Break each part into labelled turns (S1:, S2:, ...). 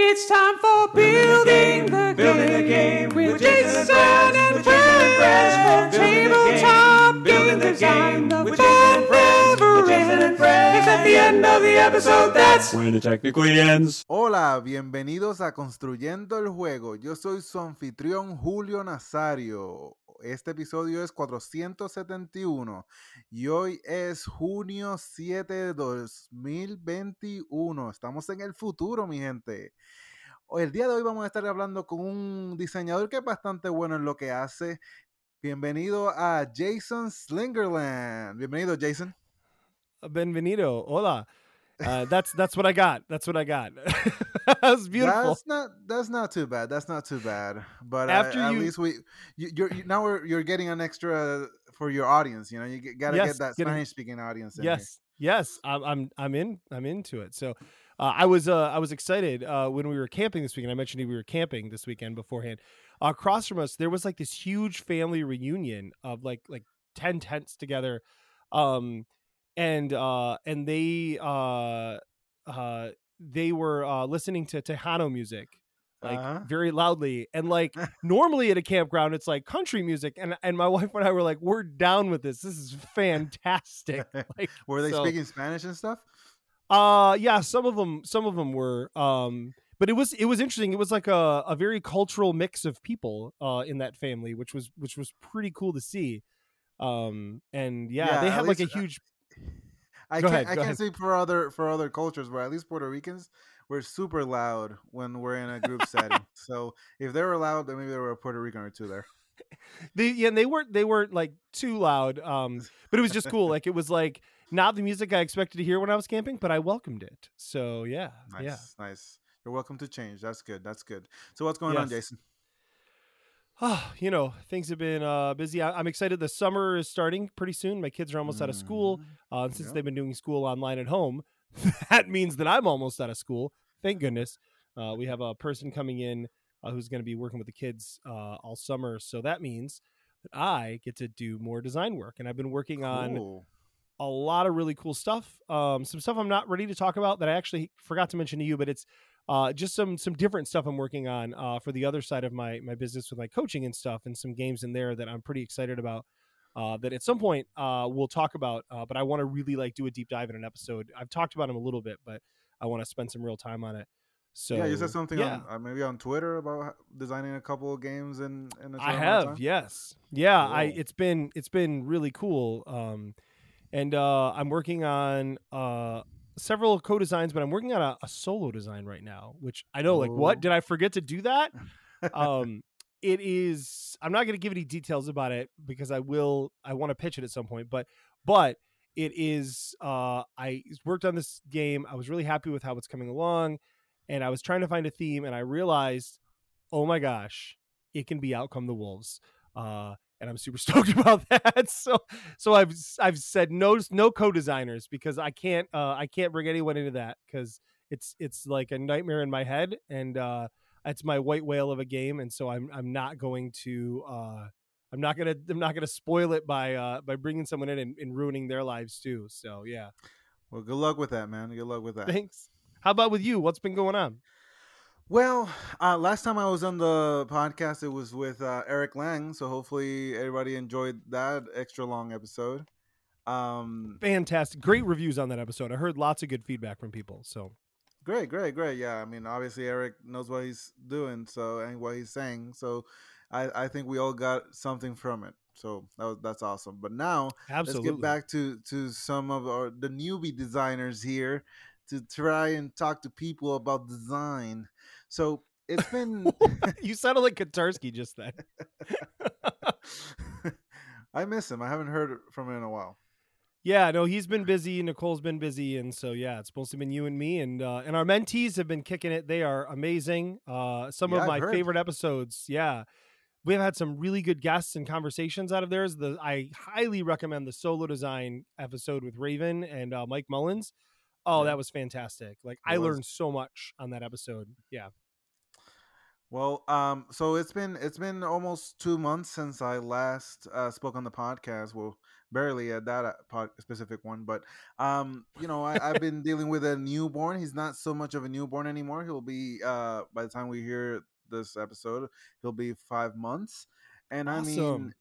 S1: It's time for building the game with Jason and friends from tabletop game design. The fun never ends. It's at the end of the episode. That's
S2: when it technically ends.
S3: Hola, bienvenidos a Construyendo el Juego. Yo soy su anfitrión Julio Nazario. Este episodio es 471 y hoy es junio 7 de 2021. Estamos en el futuro, mi gente. El día de hoy vamos a estar hablando con un diseñador que es bastante bueno en lo que hace. Bienvenido a Jason Slingerland. Bienvenido, Jason.
S4: Benvenido. Hola. Uh, that's that's what I got. That's what I got. That's beautiful.
S3: That's not that's not too bad. That's not too bad. But
S4: After
S3: uh, at least we you, you're you, now we're, you're getting an extra for your audience. You know, you got to
S4: Yes,
S3: get that Spanish speaking audience. In here.
S4: yes, yes. I'm I'm I'm in. I'm into it. So, uh, I was uh, I was excited uh, when we were camping this weekend. I mentioned we were camping this weekend beforehand. Across from us, there was like this huge family reunion of like like ten tents together, um, and uh, and they uh, uh, they were uh, listening to Tejano music. Like
S3: Uh-huh.
S4: very loudly and like normally at a campground it's like country music and and my wife and I were like we're down with this this is fantastic like
S3: Were they
S4: so-
S3: speaking Spanish and stuff?
S4: uh yeah some of them some of them were um but it was it was interesting it was like a, a very cultural mix of people uh in that family which was which was pretty cool to see um and yeah,
S3: Yeah,
S4: they had like a
S3: least, uh,
S4: huge
S3: I
S4: Go
S3: can't
S4: ahead,
S3: I can't
S4: ahead.
S3: speak for other for other cultures, but at least Puerto Ricans we're super loud when we're in a group setting. So if they were loud, then maybe there were a Puerto Rican or two there.
S4: they yeah and they weren't they weren't like too loud um but it was just cool like it was like not the music i expected to hear when i was camping but i welcomed it so yeah
S3: Nice,
S4: yeah
S3: nice. You're welcome to change. That's good. That's good. So what's going on, Jason?
S4: Oh, you know, things have been uh, busy. I- I'm excited. The summer is starting pretty soon. My kids are almost out of school.
S3: Mhm.
S4: Uh, since
S3: Yeah.
S4: they've been doing school online at home, that means that I'm almost out of school. Thank goodness. Uh, we have a person coming in uh, who's going to be working with the kids uh, all summer. So that means that I get to do more design work. And I've been working on a lot of really cool stuff. Um, some stuff I'm not ready to talk about that I actually forgot to mention to you, but it's uh, just some some different stuff I'm working on uh, for the other side of my my business with my coaching and stuff, and some games in there that I'm pretty excited about. Uh, that at some point uh, we'll talk about, uh, but I want to really like do a deep dive in an episode. I've talked about them a little bit, but I want to spend some real time on it. So
S3: yeah, you said something
S4: yeah.
S3: on uh, maybe on Twitter about designing a couple of games in in a
S4: I
S3: short amount of
S4: have, yes, yeah. I it's been it's been really cool. Um, and uh, I'm working on uh several co-designs, but I'm working on a, a solo design right now. Which I know, like, what did I forget to do that? um, it is. I'm not going to give any details about it because I will. I want to pitch it at some point, but but it is. Uh, I worked on this game. I was really happy with how it's coming along, and I was trying to find a theme, and I realized, oh my gosh, it can be Out Come the Wolves. Uh, and I'm super stoked about that. So, so I've I've said no no co-designers because I can't uh, I can't bring anyone into that because it's it's like a nightmare in my head and uh, it's my white whale of a game, and so I'm I'm not going to uh, I'm not gonna I'm not gonna spoil it by uh, by bringing someone in and, and ruining their lives too. So yeah,
S3: Well, good luck with that, man. Good luck with that.
S4: thanks. How about with you? What's been going on?
S3: Well, uh, last time I was on the podcast, it was with uh, Eric Lang. So hopefully everybody enjoyed that extra long episode. Um,
S4: Fantastic, great reviews on that episode. I heard lots of good feedback from people. So
S3: great, great, great. Yeah, I mean, obviously Eric knows what he's doing, so and what he's saying. So I, I think we all got something from it. So that was that's awesome. But now
S4: absolutely,
S3: let's get back to to some of our the newbie designers here to try and talk to people about design. So it's been
S4: you sounded like Katarsky just then.
S3: I miss him. I haven't heard from him in a while.
S4: Yeah, no, he's been busy. Nicole's been busy, and so yeah, it's mostly been you and me, and uh, and our mentees have been kicking it. They are amazing. Uh, some
S3: Yeah,
S4: of my favorite episodes. Yeah, we've had some really good guests and conversations out of theirs. The I highly recommend the solo design episode with Raven and uh, Mike Mullins. Oh,
S3: Yeah.
S4: that was fantastic. Like
S3: It
S4: I
S3: was.
S4: learned so much on that episode. Yeah.
S3: Well, um, so it's been it's been almost two months since I last uh, spoke on the podcast. Well, barely at that uh, pod, specific one, but um, you know, I, I've been dealing with a newborn. He's not so much of a newborn anymore. He'll be uh, by the time we hear this episode, he'll be five months, and I mean,
S4: Awesome.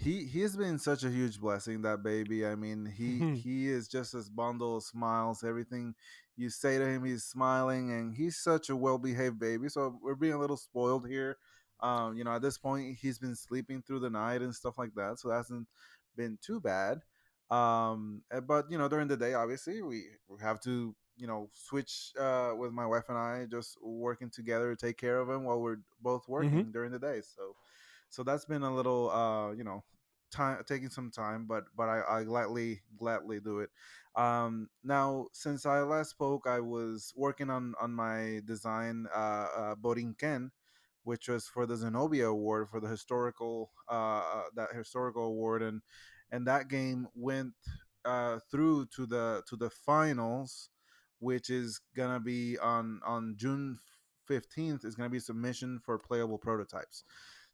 S3: He he has been such a huge blessing. That baby. I mean, he he is just this bundle of smiles. Everything you say to him, he's smiling, and he's such a well behaved baby. So we're being a little spoiled here. Um, you know, at this point, he's been sleeping through the night and stuff like that, so that hasn't been too bad. Um, eh, but you know, during the day, obviously, we, we have to you know switch uh, with my wife and I, just working together to take care of him while we're both
S4: hmm
S3: working during the day. So, so that's been a little uh, you know time taking some time, but but I, I gladly gladly do it. Um, now, since I last spoke, I was working on on my design, uh, uh, Borinquen, which was for the Zenobia Award for the historical uh, that historical award, and and that game went uh, through to the to the finals, which is gonna be on on June fifteenth. Is gonna be submission for playable prototypes.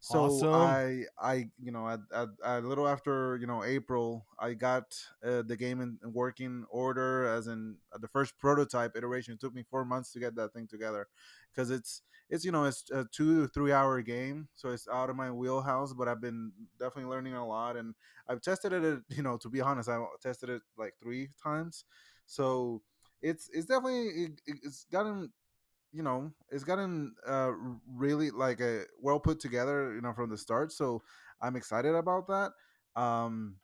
S3: So
S4: Awesome.
S3: I I you know at, at, a little after you know April I got uh, the game in, in working order as in uh, the first prototype iteration. It took me four months to get that thing together because it's it's you know it's a two to three hour game, so it's out of my wheelhouse. But I've been definitely learning a lot, and I've tested it. You know, to be honest, I tested it like three times, so it's it's definitely it, it's gotten you know it's gotten uh really like a well put together you know from the start so i'm excited about that um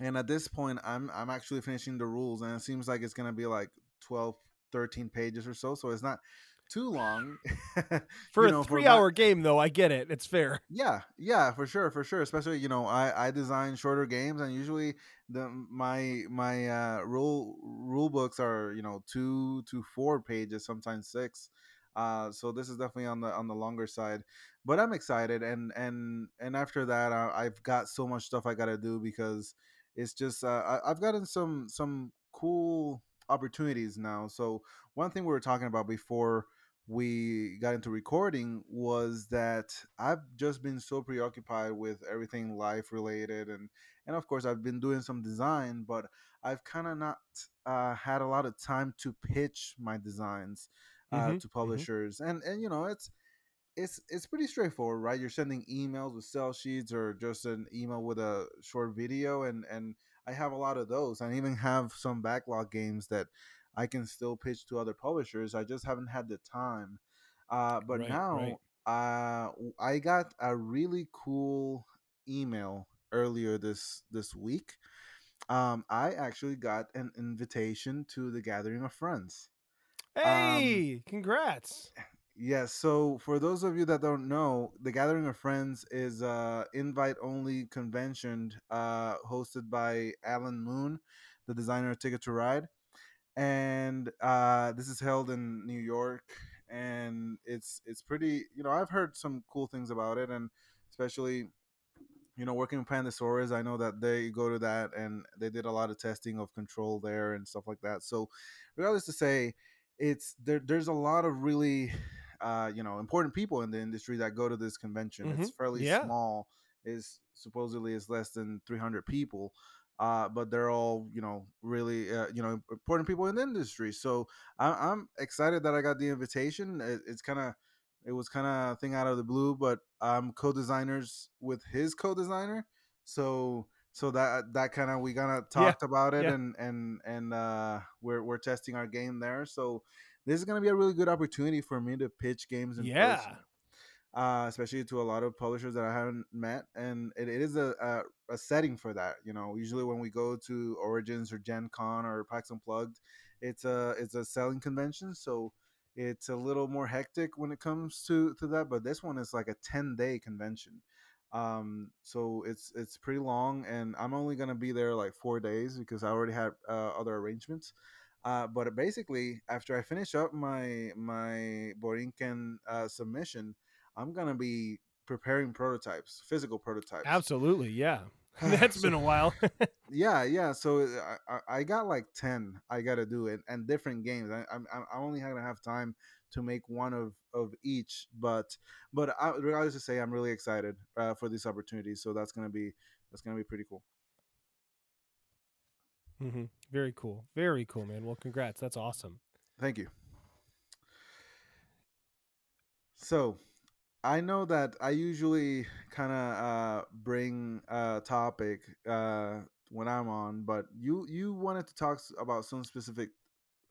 S3: and at this point i'm i'm actually finishing the rules and it seems like it's gonna be like 12 13 pages or so so it's not too long
S4: For
S3: you
S4: a
S3: know for
S4: three
S3: my
S4: hour game, though, I get it. It's fair.
S3: yeah, yeah, for sure, for sure. Especially, you know, I I design shorter games, and usually the my my uh, rule rule books are you know two to four pages, sometimes six. Uh, so this is definitely on the on the longer side, but I'm excited, and and and after that, I, I've got so much stuff I got to do because it's just uh, I, I've gotten some some cool opportunities now. So one thing we were talking about before we got into recording was that I've just been so preoccupied with everything life related and and of course I've been doing some design but I've kind of not uh, had a lot of time to pitch my designs uh,
S4: hmm
S3: to
S4: hmm
S3: publishers and and you know it's it's it's pretty straightforward, right? You're sending emails with sell sheets or just an email with a short video, and and I have a lot of those. I even have some backlog games that I can still pitch to other publishers. I just haven't had the time. Uh, but
S4: Right. Right.
S3: now, uh, I got a really cool email earlier this this week. Um, I actually got an invitation to the gathering of friends. Um,
S4: Hey, congrats.
S3: Yes. So for those of you that don't know, the Gathering of Friends is a invite only convention uh, hosted by Alan Moon, the designer of Ticket to Ride, and uh, this is held in New York. And it's it's pretty. You know, I've heard some cool things about it, and especially you know working with Pandasaurus, I know that they go to that and they did a lot of testing of control there and stuff like that. So, regardless to say, it's there. There's a lot of really, uh, you know, important people in the industry that go to this convention.
S4: hmm
S3: It's fairly
S4: Yeah.
S3: small. is supposedly is less than 300 people. Uh, but they're all, you know, really, uh, you know, important people in the industry. So I, I'm excited that I got the invitation. It, it's kind of, it was kind of a thing out of the blue, but I'm co-designers with his co-designer, so so that that kind of we kind of
S4: Yeah.
S3: talked about it,
S4: Yeah.
S3: and and and uh, we're we're testing our game there. So this is gonna be a really good opportunity for me to pitch games in person,
S4: Yeah.
S3: Uh, especially to a lot of publishers that I haven't met, and it, it is a, a a setting for that. You know, usually when we go to Origins or Gen Con or PAX Unplugged, it's a it's a selling convention, so it's a little more hectic when it comes to to that but this one is like a 10 day convention um so it's it's pretty long and i'm only gonna be there like four days because i already had uh, other arrangements uh but basically after i finish up my my borinquen uh, submission i'm gonna be preparing prototypes physical prototypes
S4: Absolutely. Yeah. That's
S3: so
S4: been a while.
S3: yeah yeah so I, I I got like 10 i gotta do it and different games I, i'm i'm I'm only gonna have time to make one of of each. But but I, regardless to say, I'm really excited uh, for this opportunity. So that's gonna be that's gonna be pretty cool.
S4: Mm-hmm. Very cool. Very cool, man. Well, congrats. That's awesome.
S3: Thank you. So, I know that I usually kind of uh, bring a topic uh, when I'm on, but you you wanted to talk about some specific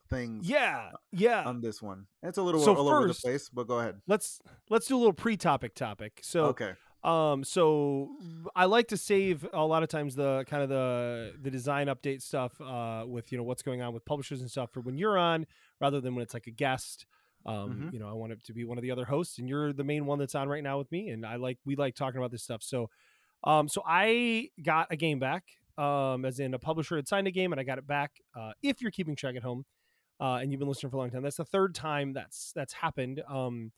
S3: things
S4: Yeah. Yeah.
S3: on this one. It's a little
S4: So
S3: all over the place, but go ahead.
S4: let's let's do a little pre-topic topic. So
S3: okay.
S4: Um, so I like to save a lot of times the kind of the the design update stuff uh, with you know what's going on with publishers and stuff for when you're on, rather than when it's like a guest. Um,
S3: Mhm.
S4: You know, I want it to be one of the other hosts, and you're the main one that's on right now with me, and I like we like talking about this stuff. So, um, so I got a game back, um, as in a publisher had signed a game, and I got it back. Uh, if you're keeping track at home, uh, and you've been listening for a long time, that's the third time that's that's happened. Um,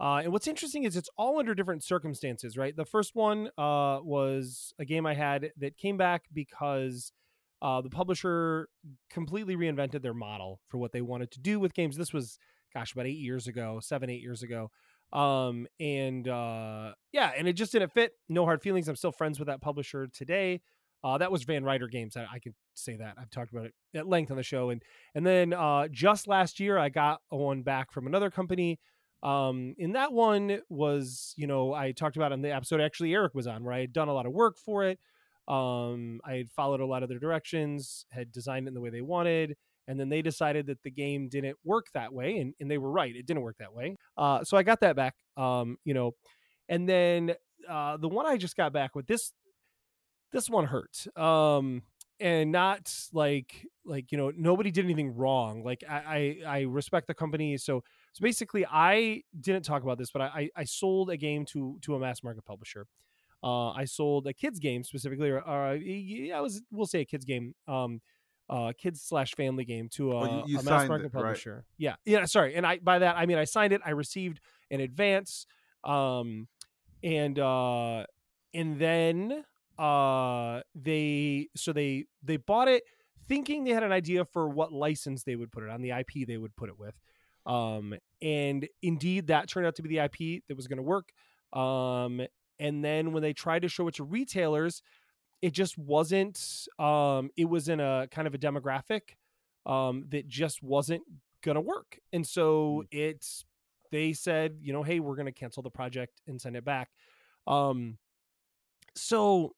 S4: uh, and what's interesting is it's all under different circumstances, right? The first one uh, was a game I had that came back because uh, the publisher completely reinvented their model for what they wanted to do with games. This was, gosh, about eight years ago, seven, eight years ago. Um, and uh, yeah, and it just didn't fit. No hard feelings. I'm still friends with that publisher today. Uh, that was Van Ryder Games. I, I can say that. I've talked about it at length on the show. And and then uh, just last year, I got one back from another company um and that one was you know i talked about on the episode actually eric was on where i had done a lot of work for it um i had followed a lot of their directions had designed it in the way they wanted and then they decided that the game didn't work that way and, and they were right it didn't work that way uh so i got that back um you know and then uh the one i just got back with this this one hurt um and not like like you know nobody did anything wrong like i i, I respect the company so so basically, I didn't talk about this, but I, I, sold a game to to a mass market publisher. Uh, I sold a kids game specifically, or uh, yeah, I was we'll say a kids game, um, uh, kids slash family game to a,
S3: you- you
S4: a mass market
S3: it, right?
S4: publisher. Yeah, yeah. Sorry, and I by that I mean I signed it. I received an advance, um, and uh, and then uh, they so they they bought it thinking they had an idea for what license they would put it on, the IP they would put it with. Um, and indeed, that turned out to be the IP that was going to work. Um, and then when they tried to show it to retailers, it just wasn't. Um, it was in a kind of a demographic um, that just wasn't to work. And so it's they said, you know, hey, we're to cancel the project and send it back. Um, so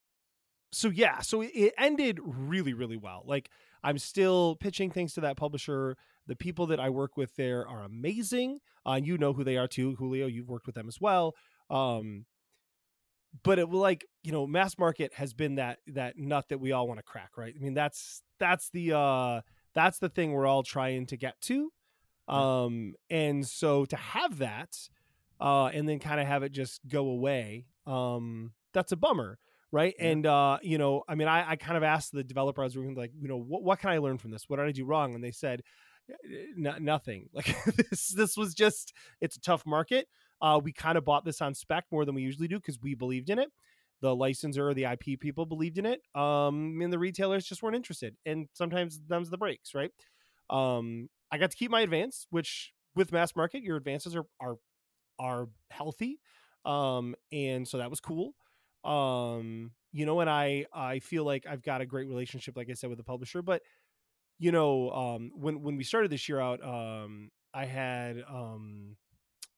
S4: so yeah, so it- it ended really really well. Like I'm still pitching things to that publisher. The people that I work with there are amazing. Uh, you know who they are too, Julio. You've worked with them as well. Um, but it will like you know, mass market has been that that nut that we all want to crack, right? I mean, that's that's the uh, that's the thing we're all trying to get to. Um, and so to have that, uh, and then kind of have it just go away, um, that's a bummer right
S3: Yeah.
S4: and uh you know i mean i i kind of asked the developer i was working like you know what, what can i learn from this what did i do wrong and they said "N- nothing like this this was just it's a tough market uh we kind of bought this on spec more than we usually do because we believed in it. The licensor or the ip people believed in it um and the retailers just weren't interested and sometimes them's the breaks right? Um i got to keep my advance which with mass market your advances are are are healthy um and so that was cool. Um you know and i i feel like i've got a great relationship like i said with the publisher but you know um when when we started this year out um i had um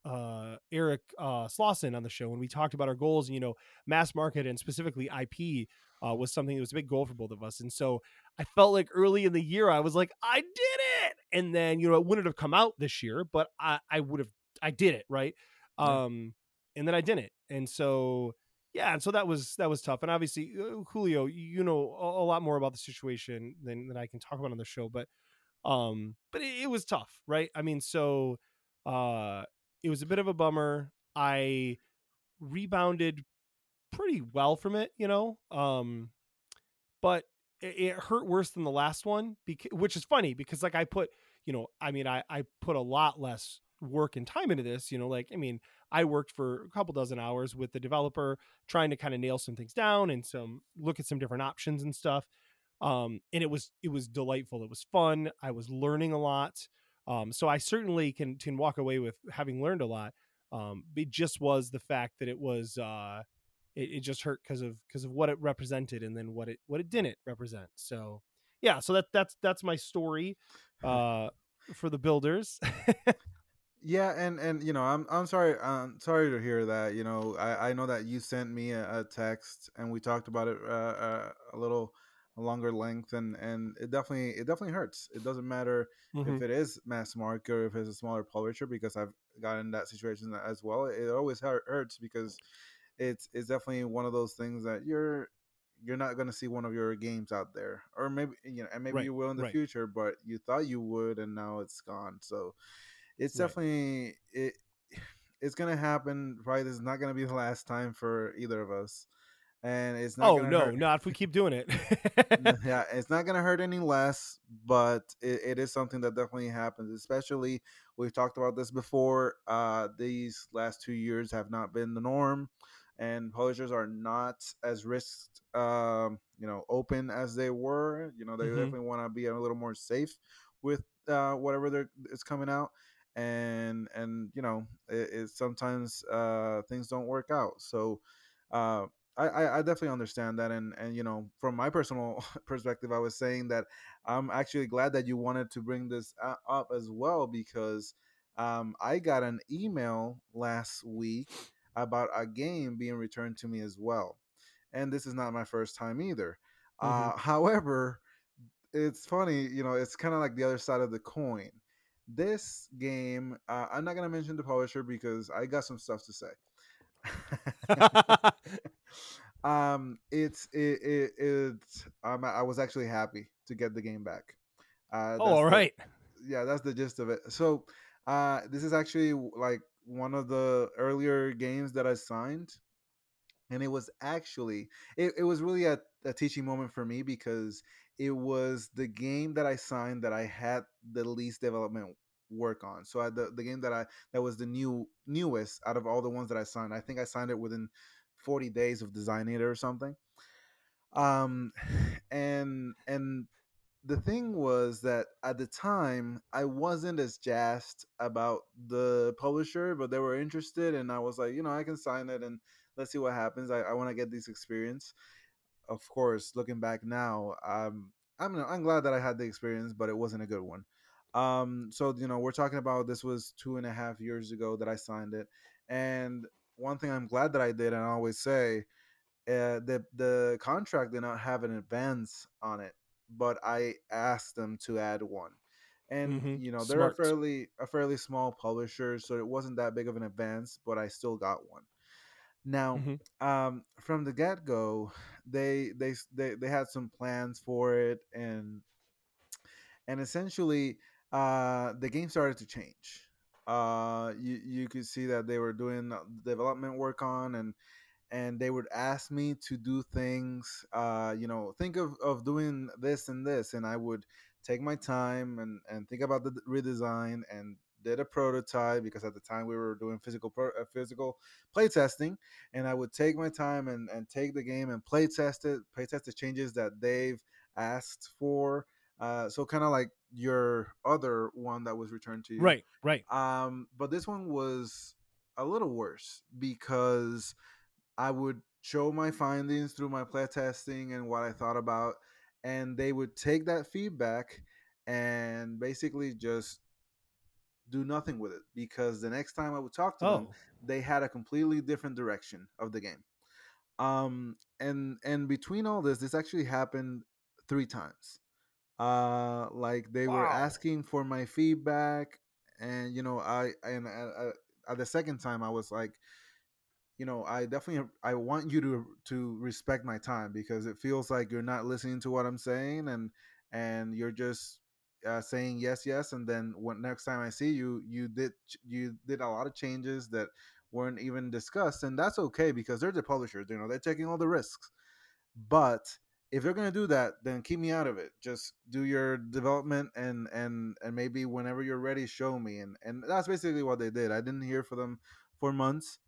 S4: uh eric uh slauson on the show and we talked about our goals and you know mass market and specifically ip uh, was something that was a big goal for both of us and so i felt like early in the year i was like i did it and then you know it wouldn't have come out this year but i i would have i did it right
S3: Yeah.
S4: um and then i didn't and so yeah, and so that was that was tough. And obviously, uh, Julio, you know a, a lot more about the situation than than I can talk about on the show. But um, but it, it was tough, right? I mean, so uh, it was a bit of a bummer. I rebounded pretty well from it, you know. Um, but it, it hurt worse than the last one, because which is funny because like I put, you know, I mean, I I put a lot less work and time into this, you know, like I mean, I worked for a couple dozen hours with the developer trying to kind of nail some things down and some look at some different options and stuff. Um, and it was it was delightful. It was fun. I was learning a lot. Um, so I certainly can can walk away with having learned a lot. Um, it just was the fact that it was uh, it, it just hurt because of because of what it represented and then what it what it didn't represent. So yeah, so that that's that's my story uh, for the builders.
S3: Yeah, and and you know, I'm I'm sorry, I'm sorry to hear that. You know, I I know that you sent me a, a text and we talked about it uh, uh, a little a longer length, and and it definitely it definitely hurts. It doesn't matter
S4: Mhm.
S3: if it is mass market or if it's a smaller publisher because I've gotten that situation as well. It always hurts because it's it's definitely one of those things that you're you're not going to see one of your games out there or maybe you know and maybe
S4: Right,
S3: you will in the
S4: right.
S3: future but you thought you would and now it's gone so it's
S4: Right.
S3: definitely it it's gonna happen probably this is not gonna be the last time for either of us and it's not
S4: Oh no,
S3: hurt
S4: not if we keep doing it.
S3: Yeah it's not gonna hurt any less but it, it is something that definitely happens especially we've talked about this before uh these last two years have not been the norm and publishers are not as risk um you know open as they were you know they
S4: Mhm.
S3: definitely want to be a little more safe with uh whatever they're is coming out and and you know it, it sometimes uh things don't work out so uh I, I I definitely understand that and and you know from my personal perspective I was saying that I'm actually glad that you wanted to bring this uh, up as well because um I got an email last week about a game being returned to me as well and this is not my first time either uh
S4: Mhm.
S3: however it's funny, you know, it's kind of like the other side of the coin. This game, uh, I'm not gonna mention the publisher because I got some stuff to say. um, it's it, it it's um, I was actually happy to get the game back. Uh,
S4: oh, all
S3: the
S4: right.
S3: yeah, that's the gist of it. So, uh, this is actually like one of the earlier games that I signed and it was actually it, it was really a, a teaching moment for me because it was the game that i signed that i had the least development work on so I, the, the game that i that was the new newest out of all the ones that i signed i think i signed it within 40 days of designing it or something um and and the thing was that at the time I wasn't as jazzed about the publisher, but they were interested, and I was like, you know, I can sign it and let's see what happens. I, I want to get this experience. Of course, looking back now, um, I'm I'm glad that I had the experience, but it wasn't a good one. Um, so you know, we're talking about this was two and a half years ago that I signed it, and one thing I'm glad that I did, and I always say uh, the the contract did not have an advance on it, but I asked them to add one. And
S4: hmm
S3: you know they're a fairly a fairly small publisher, so it wasn't that big of an advance, but I still got one. Now,
S4: hmm
S3: um, from the get go, they they they they had some plans for it, and and essentially, uh, the game started to change. Uh, you you could see that they were doing development work on, and and they would ask me to do things uh you know think of of doing this and this and i would take my time and and think about the redesign and did a prototype because at the time we were doing physical pro, uh, physical play testing and i would take my time and and take the game and play test it play test the changes that they've asked for uh so kind of like your other one that was returned to you
S4: Right. Right.
S3: um but this one was a little worse because I would show my findings through my playtesting and what I thought about, and they would take that feedback and basically just do nothing with it because the next time I would talk to them,
S4: Oh.
S3: they had a completely different direction of the game. Um, and and between all this, this actually happened three times. Uh, like they were asking for my feedback, and you know, I and uh, uh, at the second time, I was like, you know i definitely i want you to to respect my time because it feels like you're not listening to what i'm saying and and you're just uh, saying yes yes and then when next time i see you you did you did a lot of changes that weren't even discussed and that's okay because they're the publishers you know they're taking all the risks. But if they're going to do that then keep me out of it. Just do your development and and and maybe whenever you're ready show me. And and that's basically what they did. I didn't hear from them for months.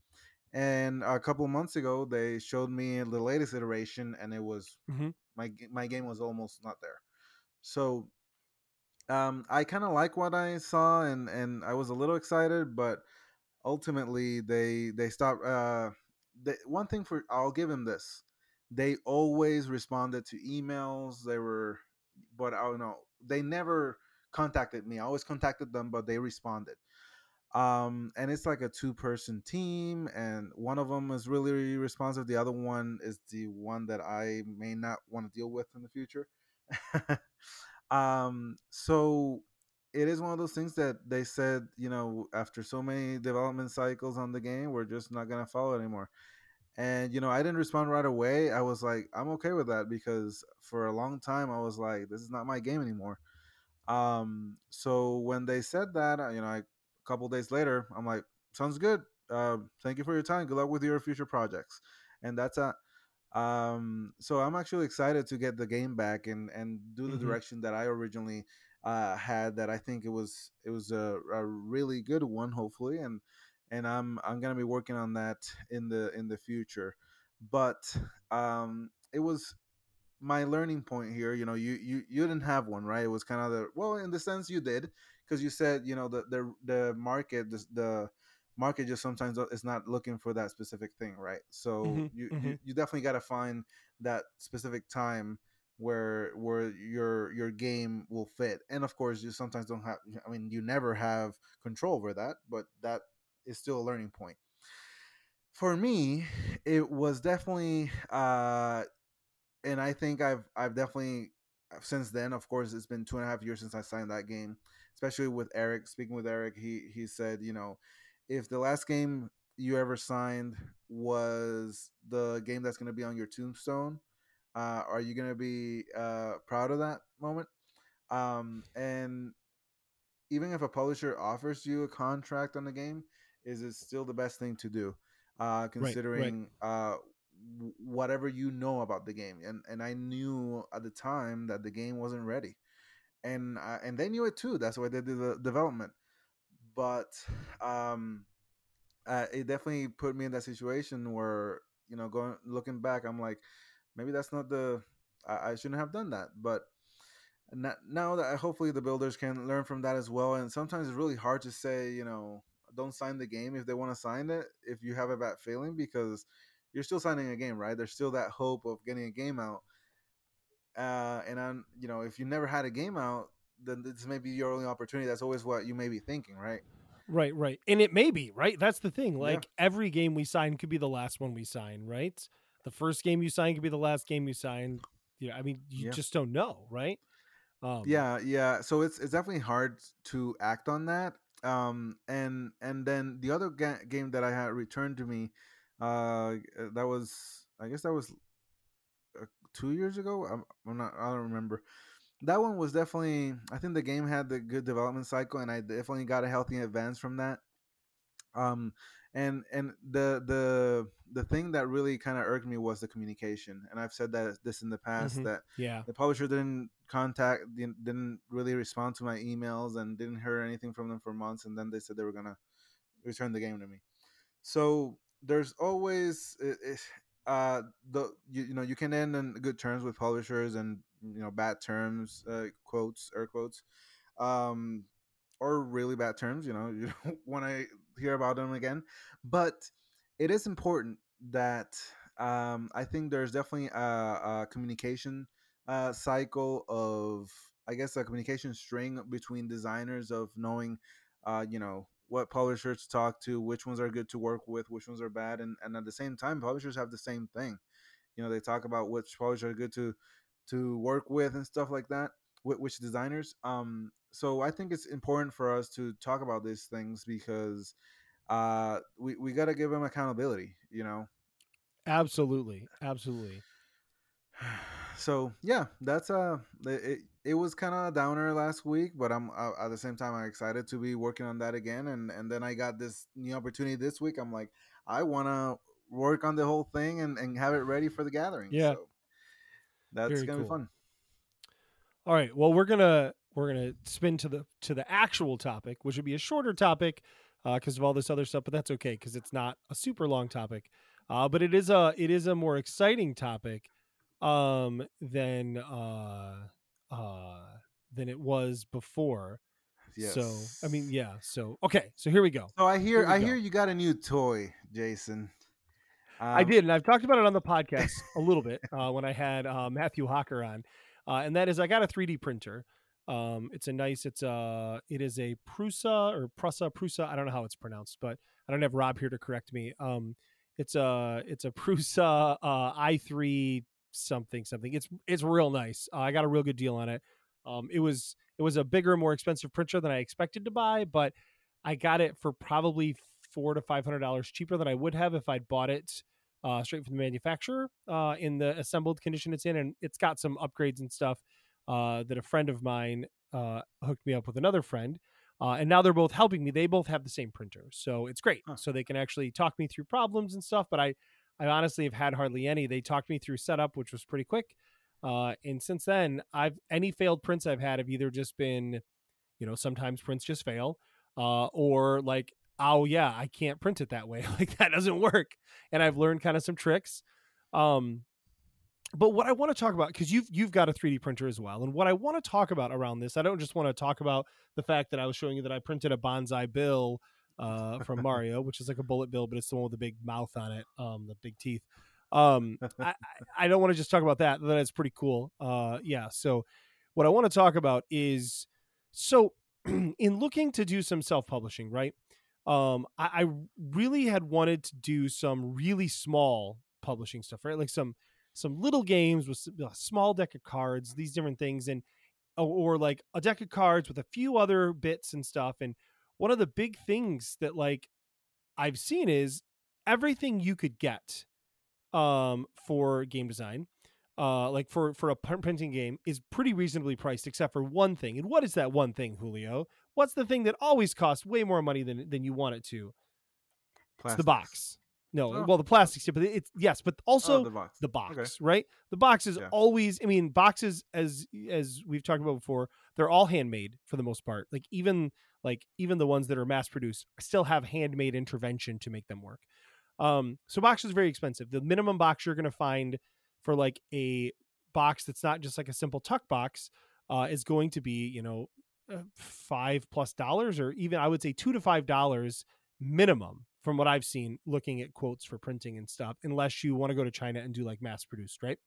S3: And a couple months ago, they showed me the latest iteration, and it was
S4: hmm
S3: my my game was almost not there. So um, I kind of like what I saw, and and I was a little excited, but ultimately they they stopped. Uh, they, one thing for I'll give him this: they always responded to emails. They were, but I don't know. They never contacted me. I always contacted them, but they responded. Um, and it's like a two-person team, and one of them is really responsive. The other one is the one that I may not want to deal with in the future. um, so it is one of those things that they said, you know, after so many development cycles on the game, we're just not gonna follow anymore. And you know, I didn't respond right away. I was like, I'm okay with that because for a long time I was like, this is not my game anymore. Um, so when they said that, you know, I, a couple days later, I'm like, sounds good. Uh, thank you for your time. Good luck with your future projects. And that's a um, so I'm actually excited to get the game back and and do the
S4: Mhm.
S3: direction that I originally uh, had. That I think it was it was a, a really good one, hopefully, and and I'm I'm gonna be working on that in the in the future. But um, it was my learning point here you know you you you didn't have one right it was kind of the well in the sense you did because you said you know the the the market the, the market just sometimes is not looking for that specific thing right so
S4: Mhm,
S3: you you,
S4: mhm.
S3: you definitely got to find that specific time where where your your game will fit and of course you sometimes don't have i mean you never have control over that but that is still a learning point for me it was definitely uh and I think I've I've definitely since then, of course, it's been two and a half years since I signed that game. Especially with Eric. Speaking with Eric, he he said, you know, if the last game you ever signed was the game that's going to be on your tombstone, uh, are you going to be uh, proud of that moment? Um, and even if a publisher offers you a contract on the game, is it still the best thing to do? Uh,
S4: Right, right.
S3: considering uh, whatever you know about the game, and and I knew at the time that the game wasn't ready, and uh, and they knew it too. That's why they did the development. But um, uh, it definitely put me in that situation where you know, going looking back, I'm like, maybe that's not the I, I shouldn't have done that, but now that hopefully the builders can learn from that as well and sometimes it's really hard to say you know don't sign the game if they want to sign it if you have a bad feeling because you're still signing a game right there's still that hope of getting a game out uh, and i'm you know if you never had a game out then this may be your only opportunity that's always what you may be thinking right
S4: Right, right. And it may be, right? That's the thing.
S3: yeah
S4: Like every game we sign could be the last one we sign, right? The first game you sign could be the last game you sign. Yeah, I mean, you
S3: yeah
S4: just don't know, right? Um,
S3: yeah yeah so it's it's definitely hard to act on that um and and then the other ga- game that i had returned to me uh that was i guess that was uh, two years ago. I'm, I'm not. I don't remember. That one was definitely. I think the game had the good development cycle, and I definitely got a healthy advance from that. Um, and and the the the thing that really kind of irked me was the communication. And I've said that this in the past
S4: mhm,
S3: that
S4: yeah.
S3: the publisher didn't contact, didn't, didn't really respond to my emails, and didn't hear anything from them for months. And then they said they were gonna return the game to me. So there's always it, it, uh the you, you know you can end on good terms with publishers and you know bad terms uh, quotes air quotes um or really bad terms you know you don't want to hear about them again but it is important that um i think there's definitely a, a communication uh cycle of i guess a communication string between designers of knowing uh you know what publishers to talk to which ones are good to work with which ones are bad and, and at the same time publishers have the same thing you know they talk about which publishers are good to to work with and stuff like that wh- which designers um so i think it's important for us to talk about these things because uh we, we got to give them accountability you know
S4: Absolutely, absolutely.
S3: so yeah that's uh it, it was kind of a downer last week but i'm uh, at the same time i'm excited to be working on that again and and then i got this new opportunity this week i'm like i want to work on the whole thing and, and have it ready for the gathering
S4: Yeah,
S3: so that's
S4: very
S3: gonna be fun
S4: All right. Well, we're gonna we're gonna spin to the to the actual topic, which would be a shorter topic because of all this other stuff. But that's okay because it's not a super long topic. Uh, but it is a it is a more exciting topic um, than uh, uh, than it was before.
S3: Yes.
S4: So I mean, yeah. So okay, so here we go.
S3: So I hear I
S4: go.
S3: hear you got a new toy, Jason.
S4: I
S3: Um,
S4: did, and I've talked about it on the podcast a little bit uh, when I had uh, Matthew Hawker on, uh, and that is I got a 3D printer. Um, it's a nice, it's a, it is a Prusa or Prusa, Prusa. I don't know how it's pronounced, but I don't have Rob here to correct me. Um, it's a, it's a Prusa uh, i3 something something. It's it's real nice. Uh, I got a real good deal on it. Um, it was it was a bigger, more expensive printer than I expected to buy, but I got it for probably four to five hundred dollars cheaper than I would have if I'd bought it uh, straight from the manufacturer uh, in the assembled condition it's in, and it's got some upgrades and stuff uh, that a friend of mine uh, hooked me up with another friend. Uh, and now they're both helping me. They both have the same printer, so it's great.
S3: Huh.
S4: So they can actually talk me through problems and stuff. But I, I honestly have had hardly any. They talked me through setup, which was pretty quick. Uh, and since then, I've any failed prints I've had have either just been, you know, sometimes prints just fail, uh, or like, oh yeah, I can't print it that way. like that doesn't work. And I've learned kind of some tricks. Um, but what I want to talk about, because you've you've got a 3D printer as well, and what I want to talk about around this, I don't just want to talk about the fact that I was showing you that I printed a Banzai Bill uh, from Mario, which is like a bullet bill, but it's the one with the big mouth on it, um, the big teeth. Um, I, I- don't want to just talk about that. That is pretty cool. Uh, yeah. So, what I want to talk about is so in looking to do some self publishing, right? Um, I, I really had wanted to do some really small publishing stuff, right? Like some some little games with a small deck of cards, these different things, and or, or like a deck of cards with a few other bits and stuff. And one of the big things that like I've seen is everything you could get um for game design uh like for for a printing game is pretty reasonably priced except for one thing and what is that one thing julio? What's the thing that always costs way more money than than you want it to? It's the box no
S3: Oh.
S4: well the plastics yeah, but it's yes but also
S3: oh, the box.
S4: the box
S3: Okay.
S4: right the box is
S3: Yeah.
S4: always i mean boxes as as we've talked about before they're all handmade for the most part like even like even the ones that are mass produced still have handmade intervention to make them work um so box is very expensive the minimum box you're going to find for like a box that's not just like a simple tuck box uh is going to be you know uh, five plus dollars or even i would say two to five dollars minimum from what I've seen looking at quotes for printing and stuff, unless you want to go to China and do like mass produced, right?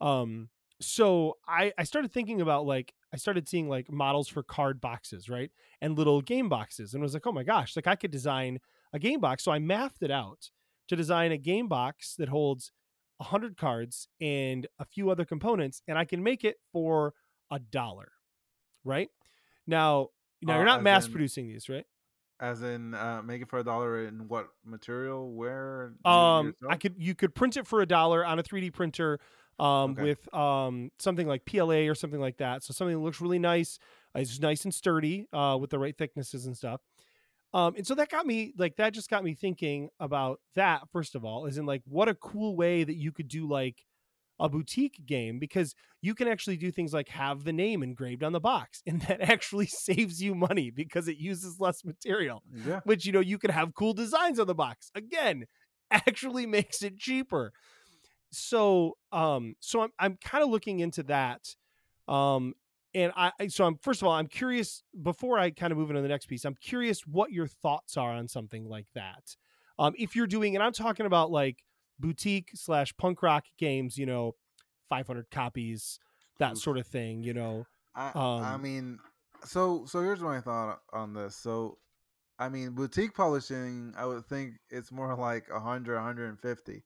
S4: Um, so I I started thinking about like I started seeing like models for card boxes, right? And little game boxes, and was like, oh my gosh, like I could design a game box. So I mathed it out to design a game box that holds a hundred cards and a few other components, and I can make it for a dollar, right? Now, now
S3: Uh,
S4: you're not mass
S3: in-
S4: producing these, right?
S3: As in, uh, make it for a dollar in what material? Where?
S4: Um, I could you could print it for a dollar on a 3D printer, um,
S3: Okay.
S4: with um something like PLA or something like that. So something that looks really nice, it's nice and sturdy, uh, with the right thicknesses and stuff. Um, and so that got me like that just got me thinking about that first of all, is in like what a cool way that you could do like a boutique game because you can actually do things like have the name engraved on the box, and that actually saves you money because it uses less material
S3: Yeah.
S4: which you know you can have cool designs on the box. Again actually makes it cheaper. So um so i'm, I'm kind of looking into that um and I I- so I'm first of all I'm curious before I kind of move into the next piece I'm curious what your thoughts are on something like that. Um if you're doing and I'm talking about like boutique slash punk rock games you know 500 copies that sort of thing you know
S3: I, I
S4: Um,
S3: mean, so so here's my thought on this. So, I mean, boutique publishing, I would think it's more like 100, 150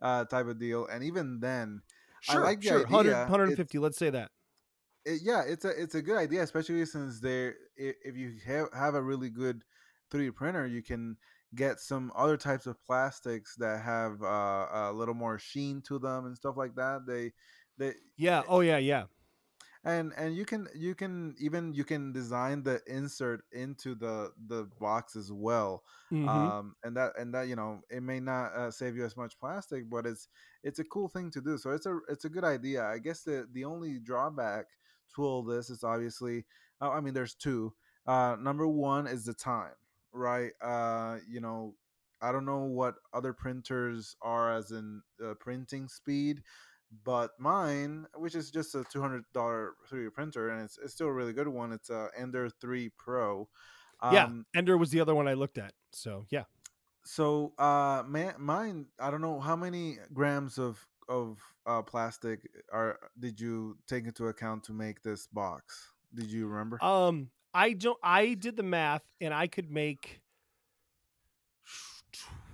S3: uh, type of deal, and even then, I like the
S4: sure 100
S3: idea.
S4: 150 let's say that
S3: it, yeah, it's a it's a good idea, especially since there i- if you have have a really good 3D printer, you can get some other types of plastics that have uh, a little more sheen to them and stuff like that. They they
S4: yeah oh yeah yeah
S3: and and you can you can even you can design the insert into the the box as well
S4: Mhm.
S3: um and that and that you know it may not uh, save you as much plastic but it's it's a cool thing to do so it's a it's a good idea i guess the the only drawback to all this is obviously uh, i mean there's two uh number one is the time right uh you know i don't know what other printers are as in uh, printing speed but mine, which is just a two hundred dollar 3D printer, and it's, it's still a really good one. It's a Ender Three Pro.
S4: yeah,
S3: Um,
S4: Ender was the other one I looked at. So yeah,
S3: So, uh, man, mine. I don't know how many grams of of uh, plastic are did you take into account to make this box? Did you remember?
S4: um, I don't. I did the math, and I could make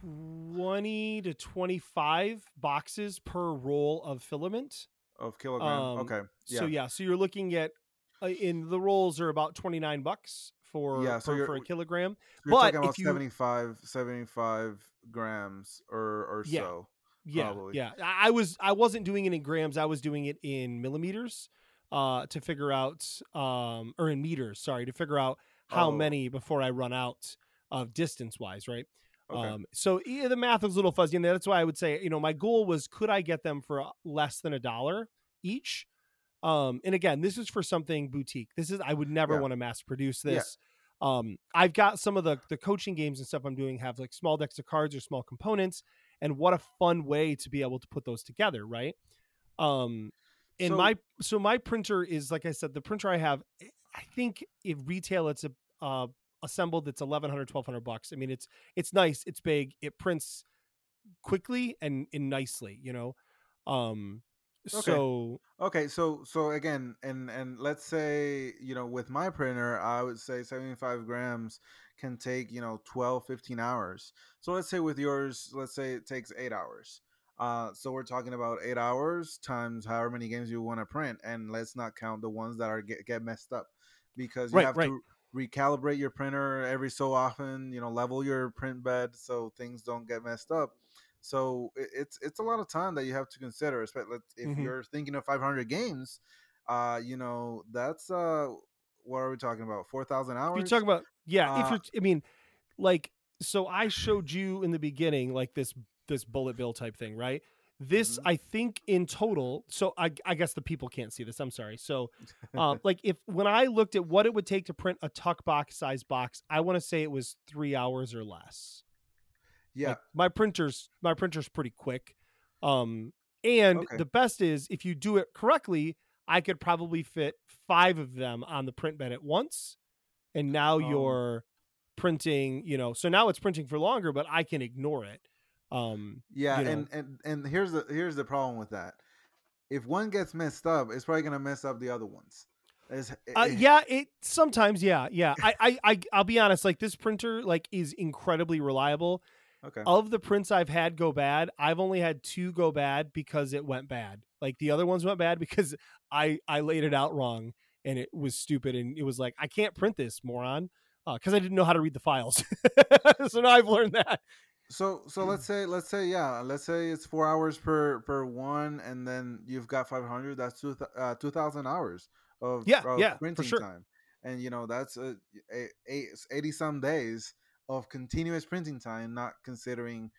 S4: twenty to twenty-five boxes per roll of filament.
S3: of kilogram.
S4: um,
S3: okay. Yeah.
S4: So yeah, so you're looking at uh, in the rolls are about twenty-nine bucks for
S3: Yeah, so
S4: per- for a kilogram.
S3: You're
S4: but
S3: talking about
S4: if you-
S3: 75, 75 grams or or
S4: Yeah.
S3: so.
S4: Yeah,
S3: Probably.
S4: yeah. I was I wasn't doing it in grams. I was doing it in millimeters, uh, to figure out um or in meters. Sorry, to figure out how
S3: Oh.
S4: many before I run out of distance wise, right?
S3: Okay.
S4: Um, so yeah, the math was a little fuzzy, and that's why I would say, you know, my goal was could I get them for uh, less than a dollar each? Um, and again, this is for something boutique. This is I would never
S3: Yeah.
S4: want to mass produce
S3: Yeah.
S4: this. Um, I've got some of the the coaching games and stuff I'm doing have like small decks of cards or small components, and what a fun way to be able to put those together, right? Um, and
S3: So-
S4: my so my printer is like I said, the printer I have, eh, I think if retail it's a uh, assembled it's 1100 1200 bucks i mean it's it's nice it's big it prints quickly and, and nicely you know um
S3: Okay.
S4: so
S3: Okay, so so again, and and let's say you know with my printer, I would say seventy five grams can take you know 12, 15 hours. So let's say with yours, let's say it takes eight hours. Uh, so we're talking about eight hours times however many games you want to print, and let's not count the ones that are get, get messed up because you
S4: Right,
S3: have
S4: right.
S3: to recalibrate your printer every so often. You know, level your print bed so things don't get messed up. So it's it's a lot of time that you have to consider, especially if
S4: Mhm.
S3: you're thinking of 500 games. Uh, you know that's uh, what are we talking about? 4,000 hours.
S4: you're talking about yeah if
S3: Uh,
S4: you're i mean like so i showed you in the beginning like this this bullet bill type thing right this
S3: Mhm.
S4: i think in total so i i guess the people can't see this i'm sorry so um, like if when I looked at what it would take to print a tuck box size box, I want to say it was three hours or less.
S3: yeah,
S4: Like, my printer's my printer's pretty quick. Um, and
S3: Okay.
S4: the best is if you do it correctly, I could probably fit five of them on the print bed at once. And now
S3: Oh.
S4: you're printing, you know, so now it's printing for longer, but I can ignore it. Um,
S3: yeah,
S4: you know.
S3: and and and here's the here's the problem with that. If one gets messed up, it's probably gonna mess up the other ones. It's-
S4: Uh, yeah, it sometimes, yeah, yeah. I, I, I, I'll be honest. Like this printer, like is incredibly reliable.
S3: Okay.
S4: Of the prints I've had go bad, I've only had two go bad because it went bad. Like the other ones went bad because I, I laid it out wrong and it was stupid and it was like I can't print this, moron, because I didn't know how to read the files. so now I've learned that.
S3: So so let's say let's say yeah let's say it's four hours per per one and then you've got five hundred that's two uh, two thousand hours of
S4: Yeah,
S3: of
S4: yeah,
S3: printing
S4: sure.
S3: time and you know that's a, a, a eighty some days of continuous printing time not considering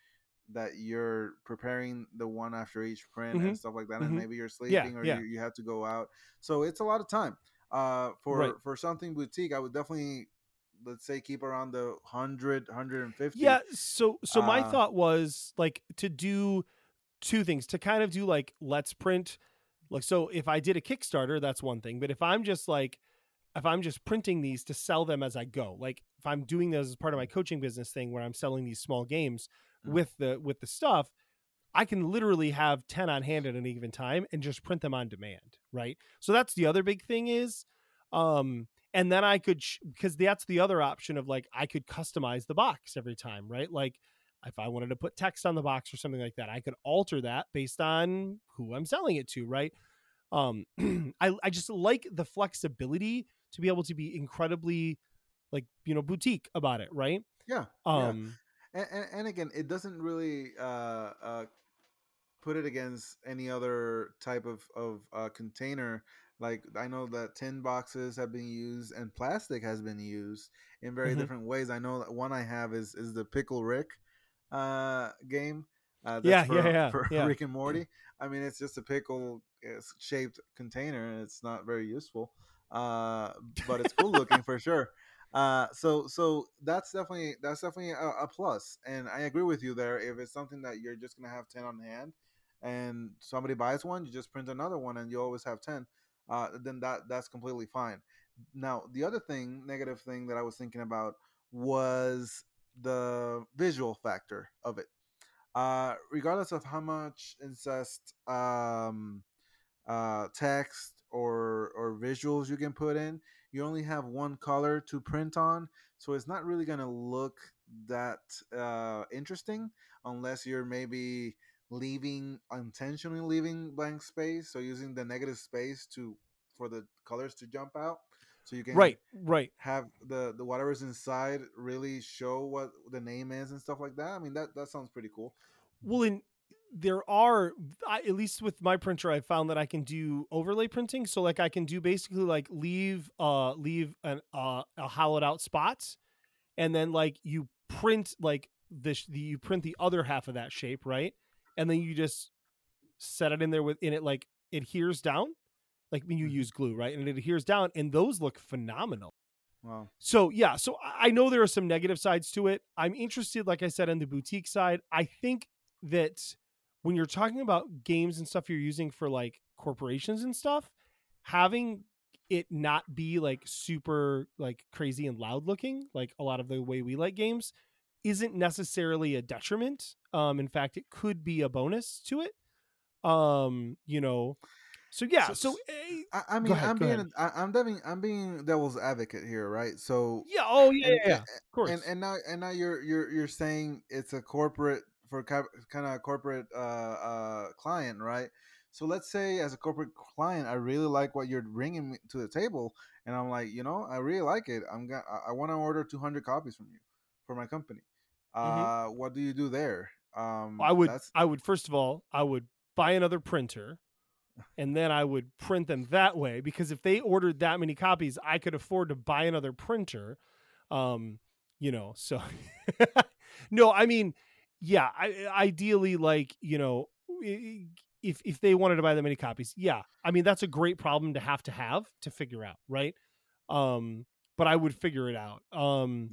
S3: that you're preparing the one after each print
S4: Mhm,
S3: and stuff like that and
S4: mhm.
S3: maybe you're sleeping or
S4: yeah.
S3: You, you have to go out so it's a lot of time uh for
S4: Right.
S3: for something boutique I would definitely let's say keep around the 100 150
S4: Yeah. So so my
S3: Uh,
S4: thought was like to do two things to kind of do like let's print like so if I did a Kickstarter, that's one thing. But if I'm just like if I'm just printing these to sell them as I go, like if I'm doing those as part of my coaching business thing where I'm selling these small games
S3: Mhm.
S4: with the with the stuff, I can literally have 10 on hand at any given time and just print them on demand, right? So that's the other big thing is um and then I could sh- because that's the other option of like I could customize the box every time, right? Like if I wanted to put text on the box or something like that, I could alter that based on who I'm selling it to, right? Um I I just like the flexibility to be able to be incredibly like, you know, boutique about it, right?
S3: yeah yeah.
S4: Um
S3: and, and, and again it doesn't really uh, uh, put it against any other type of, of uh, container like i know that tin boxes have been used and plastic has been used in very
S4: Mhm.
S3: different ways i know that one i have is is the pickle rick uh, game uh, that's
S4: Yeah,
S3: for,
S4: yeah, yeah,
S3: for
S4: yeah.
S3: rick and morty i mean it's just a pickle shaped container and it's not very useful uh, but it's cool looking for sure uh, so so that's definitely that's definitely a, a plus, and I agree with you there. If it's something that you're just gonna have ten on hand, and somebody buys one, you just print another one, and you always have ten. Uh, then that that's completely fine. Now, the other thing, negative thing that I was thinking about was the visual factor of it. Uh, regardless of how much incest um, uh, text or or visuals you can put in, you only have one color to print on, so it's not really gonna look that uh, interesting unless you're maybe leaving intentionally leaving blank space, so using the negative space to for the colors to jump out so you can
S4: right right.
S3: have the the whatever's inside really show what the name is and stuff like that. I mean that that sounds pretty cool.
S4: Well in there are I, at least with my printer i found that i can do overlay printing. So like i can do basically like leave uh leave an uh a hollowed out spots and then like you print like this the you print the other half of that shape right and then you just set it in there with in it like adheres down like when you
S3: Mhm.
S4: use glue right and it adheres down and those look phenomenal
S3: wow
S4: so yeah, so I I know there are some negative sides to it. I'm interested, like I said, on the boutique side. I think that when you're talking about games and stuff you're using for like corporations and stuff, having it not be like super like crazy and loud looking, like a lot of the way we like games, isn't necessarily a detriment. Um, in fact, it could be a bonus to it. Um, you know, so yeah,
S3: So-
S4: so,
S3: i, I mean
S4: ahead,
S3: i'm being. I, i'm being i'm being devil's advocate here right so
S4: yeah, oh yeah,
S3: and,
S4: yeah, yeah, of course.
S3: and and now and now you're you're you're saying it's a corporate for kind of corporate uh uh client right so let's say as a corporate client i really like what you're bringing to the table and i'm like you know i really like it i'm gonna i, I want to order 200 copies from you for my company uh what do you do there? Um
S4: I would
S3: that's
S4: I would first of all I would buy another printer and then I would print them that way because if they ordered that many copies I could afford to buy another printer um you know so no I mean yeah I, ideally like you know if if they wanted to buy that many copies yeah I mean that's a great problem to have to have to figure out right? Um but I would figure it out um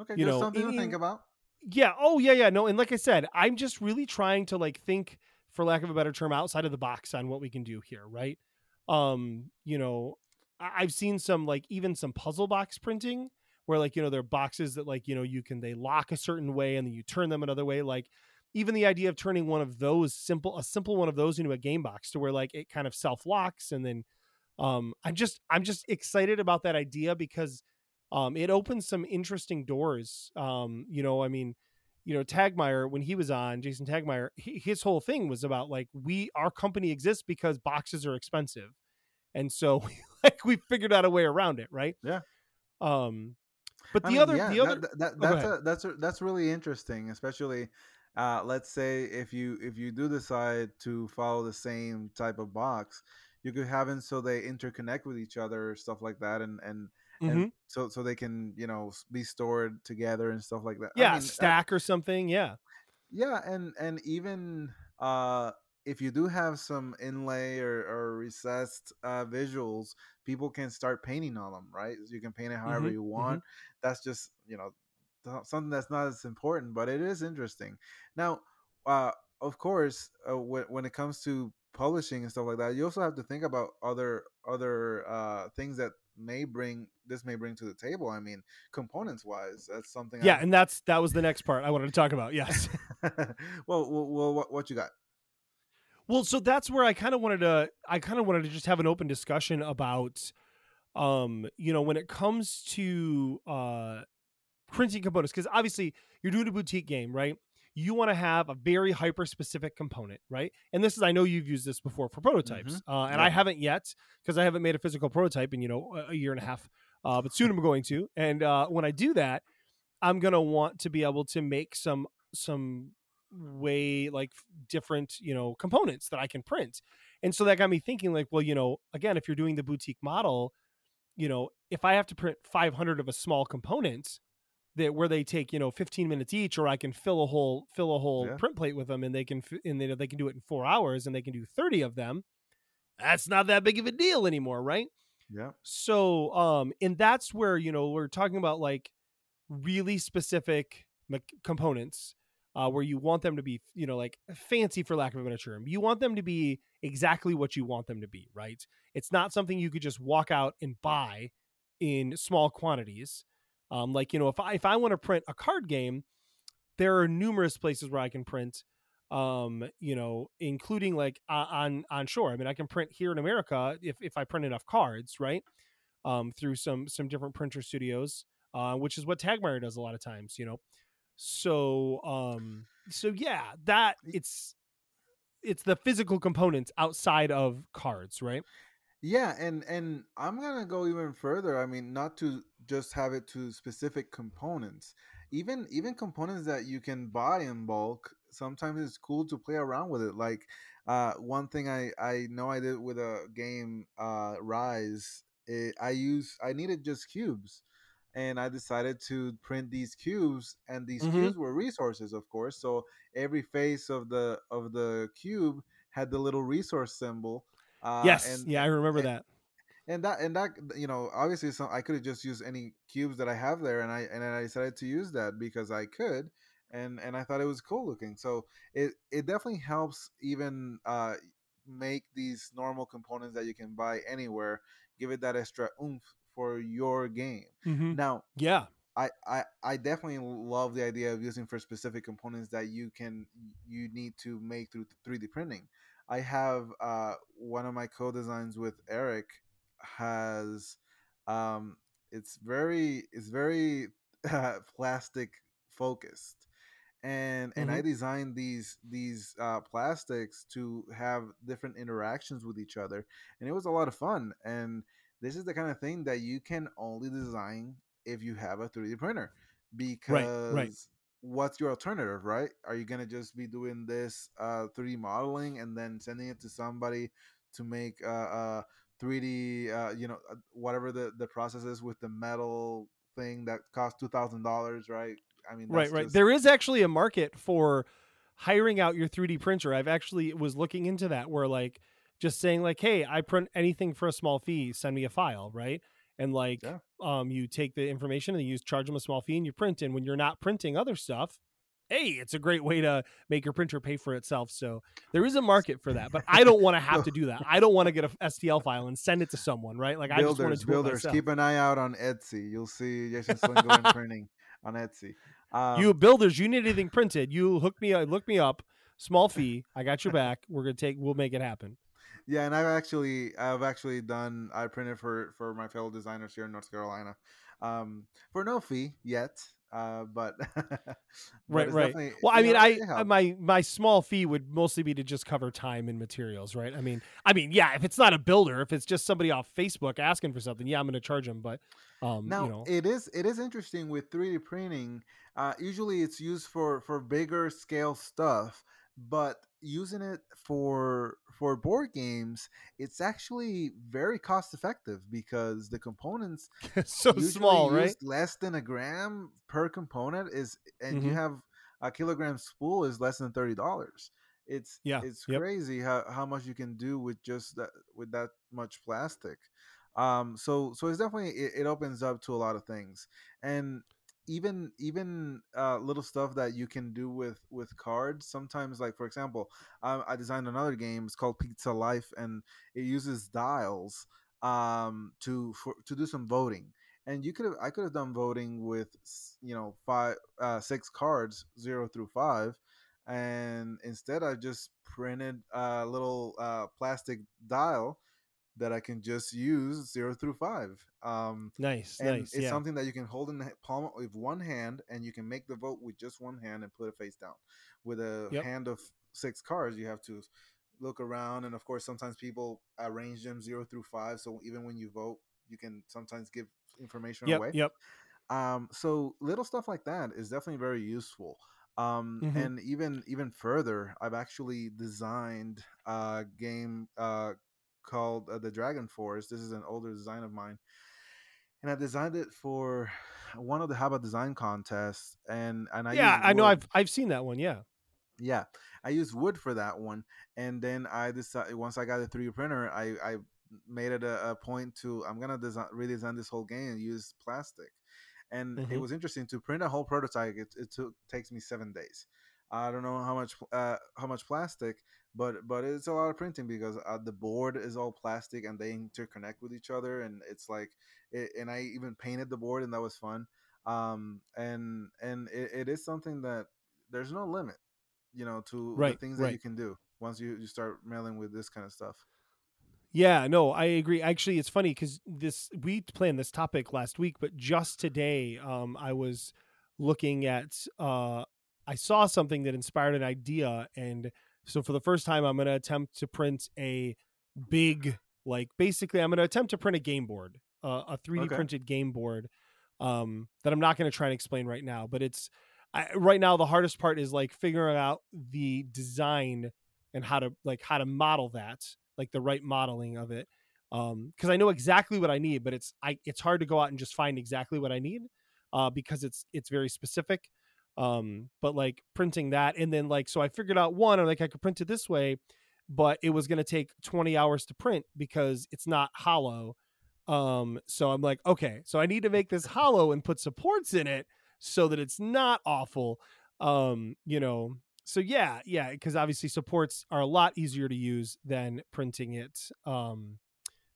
S3: okay
S4: you know,
S3: something
S4: in-
S3: to think about
S4: yeah. Oh, yeah, yeah. No, and like I said, I'm just really trying to like think, for lack of a better term, outside of the box on what we can do here, right? Um, you know, I- I've seen some like even some puzzle box printing where like you know there are boxes that like you know you can they lock a certain way and then you turn them another way. Like even the idea of turning one of those simple a simple one of those into a game box to where like it kind of self locks and then um I'm just I'm just excited about that idea because um, it opens some interesting doors. Um, you know, I mean, you know, Tagmire when he was on, Jason Tagmire, he, his whole thing was about like we our company exists because boxes are expensive, and so like we figured out a way around it, right?
S3: Yeah.
S4: Um, but
S3: I
S4: the
S3: mean,
S4: other,
S3: yeah,
S4: the other,
S3: that, that,
S4: oh,
S3: that's
S4: ahead.
S3: a, that's a, that's really interesting, especially uh, let's say if you if you do decide to follow the same type of box, you could have them so they interconnect with each other, stuff like that, and and,
S4: Mhm.
S3: and so so they can you know be stored together and stuff like that. I
S4: yeah,
S3: mean, uh,
S4: stack or something. Yeah.
S3: yeah, and and even uh, if you do have some inlay or, or recessed uh, visuals, people can start painting on them, right? You can paint it however
S4: Mhm,
S3: you want. That's just you know something that's not as important, but it is interesting. Now, uh, of course, uh, when when it comes to publishing and stuff like that, you also have to think about other other uh, things that may bring this may bring to the table. I mean, components wise, that's something.
S4: Yeah,
S3: I'm-
S4: and that's that was the next part I wanted to talk about. Yes.
S3: well, well, well, what, what you got?
S4: Well, so that's where I kind of wanted to I kind of wanted to just have an open discussion about um, you know, when it comes to uh printing components cuz obviously you're doing a boutique game, right? You want to have a very hyper specific component, right? And this is I know you've used this before for prototypes. Uh and I haven't yet because I haven't made a physical prototype in, you know, a- a year and a half. Uh but soon I'm going to. And uh when I do that, I'm going to want to be able to make some some way like different you know components that i can print and so that got me thinking like well you know again if you're doing the boutique model you know if i have to print 500 of a small component that where they take you know 15 minutes each or i can fill a whole fill a whole
S3: Yeah.
S4: print plate with them and they can and they, they can do it in four hours and they can do 30 of them that's not that big of a deal anymore right
S3: Yeah.
S4: so, um, and that's where you know we're talking about like really specific me- components. uh, where you want them to be, you know, like fancy for lack of a better term. You want them to be exactly what you want them to be, right? It's not something you could just walk out and buy in small quantities. Um, like you know, if I if I want to print a card game, there are numerous places where I can print. Um, you know, including like uh, on on shore. I mean, I can print here in America if if I print enough cards, right? Um, through some some different printer studios, uh, which is what Tagmire does a lot of times. You know, so um, so yeah, that it's it's the physical components outside of cards, right?
S3: Yeah, and and I'm gonna go even further. I mean, not to just have it to specific components. Even even components that you can buy in bulk, sometimes it's cool to play around with it. Like uh, one thing I I know I did with a game uh, Rise, it, I use I needed just cubes, and I decided to print these cubes, and these
S4: Mhm.
S3: cubes were resources, of course. So every face of the of the cube had the little resource symbol. Uh,
S4: yes,
S3: and
S4: yeah, I remember
S3: and,
S4: that.
S3: And that and that you know obviously some i could have just used any cubes that i have there and i and then i decided to use that because i could and and i thought it was cool looking so it it definitely helps even uh make these normal components that you can buy anywhere give it that extra oomph for your game
S4: Mhm.
S3: now
S4: Yeah,
S3: I, I I definitely love the idea of using for specific components that you can you need to make through 3D printing. I have uh, one of my co-designs with Eric has um, it's very it's very uh, plastic focused and and I designed these these uh, plastics to have different interactions with each other, and it was a lot of fun. And this is the kind of thing that you can only design if you have a 3D printer, because what's your alternative, right? Are you gonna just be doing this uh, 3D modeling and then sending it to somebody to make uh, uh, 3D, uh, you know, uh, whatever the the process is with the metal thing that costs two thousand dollars, right? I mean,
S4: right, right.
S3: just-
S4: There is actually a market for hiring out your 3D printer. I've actually was looking into that where like just saying like, "Hey, I print anything for a small fee, send me a file," right? And like
S3: Yeah.
S4: um you take the information and you charge them a small fee and you print and when you're not printing other stuff, hey, it's a great way to make your printer pay for itself. So there is a market for that, but I don't want to have to do that. I don't want to get a STL file and send it to someone, right? Like I just want
S3: builders,
S4: to do it
S3: builders,
S4: myself.
S3: keep an eye out on Etsy. You'll see Jason Swingle printing on Etsy. Um,
S4: you builders, you need anything printed, you hook me up, look me up, small fee. I got your back. We're gonna take. We'll make it happen.
S3: yeah, and I've actually, I've actually done. I printed for for my fellow designers here in North Carolina, um, for no fee yet. Uh, but, but
S4: Right, right. Well, I mean,
S3: know,
S4: I uh, my my small fee would mostly be to just cover time and materials, right? I mean, I mean, yeah, if it's not a builder, if it's just somebody off Facebook asking for something, yeah, I'm going to charge them. But um,
S3: now
S4: you know,
S3: it is it is interesting with 3D printing. Uh, usually, it's used for for bigger scale stuff, but using it for for board games, it's actually very cost effective because the components
S4: so small, right?
S3: less than a gram per component is, and you
S4: Mhm.
S3: have a kilogram spool is less than thirty dollars. It's
S4: Yeah,
S3: it's
S4: yep.
S3: crazy how, how much you can do with just that with that much plastic. Um, so so it's definitely it, it opens up to a lot of things, and even even uh, little stuff that you can do with with cards. Sometimes, like for example, um, I designed another game. It's called Pizza Life, and it uses dials um, to for, to do some voting. And you could have I could have done voting with you know five uh, six cards zero through five, and instead I just printed a little uh, plastic dial that I can just use zero through five. Um,
S4: Nice, nice.
S3: it's
S4: Yeah,
S3: something that you can hold in the palm with one hand, and you can make the vote with just one hand and put it face down. With a
S4: Yep.
S3: hand of six cards, you have to look around, and of course, sometimes people arrange them zero through five. So even when you vote, you can sometimes give information
S4: yep,
S3: away.
S4: yep.
S3: Um, so little stuff like that is definitely very useful. Um,
S4: Mhm.
S3: and even even further, I've actually designed a game uh, called uh, the Dragon Force. This is an older design of mine, and I designed it for one of the Haba design contests. And and I
S4: yeah, I know. I've I've seen that one. Yeah.
S3: Yeah, I used wood for that one, and then I decided once I got a 3D printer, I I made it a, a point to I'm gonna design redesign this whole game and use plastic, and it
S4: Mhm.
S3: was interesting to print a whole prototype. It, it took takes me seven days. I don't know how much uh, how much plastic, but but it's a lot of printing because uh, the board is all plastic and they interconnect with each other, and it's like, it, and I even painted the board, and that was fun. Um, and and it, it is something that there's no limit, you know, to
S4: Right,
S3: the things that you can do once you you start mailing with this kind of stuff.
S4: Yeah, no, I agree. Actually, it's funny because this we planned this topic last week, but just today, um, I was looking at, uh, I saw something that inspired an idea, and so for the first time, I'm going to attempt to print a big, like, basically, I'm going to attempt to print a game board, uh, a 3D
S3: Okay.
S4: printed game board, um, that I'm not going to try and explain right now, but it's I, right now the hardest part is like figuring out the design and how to like how to model that like the right modeling of it um because i know exactly what i need but it's i it's hard to go out and just find exactly what i need uh because it's it's very specific um but like printing that and then like so i figured out one i'm like i could print it this way but it was going to take 20 hours to print because it's not hollow um so i'm like okay so i need to make this hollow and put supports in it so that it's not awful um you know so yeah yeah because obviously supports are a lot easier to use than printing it um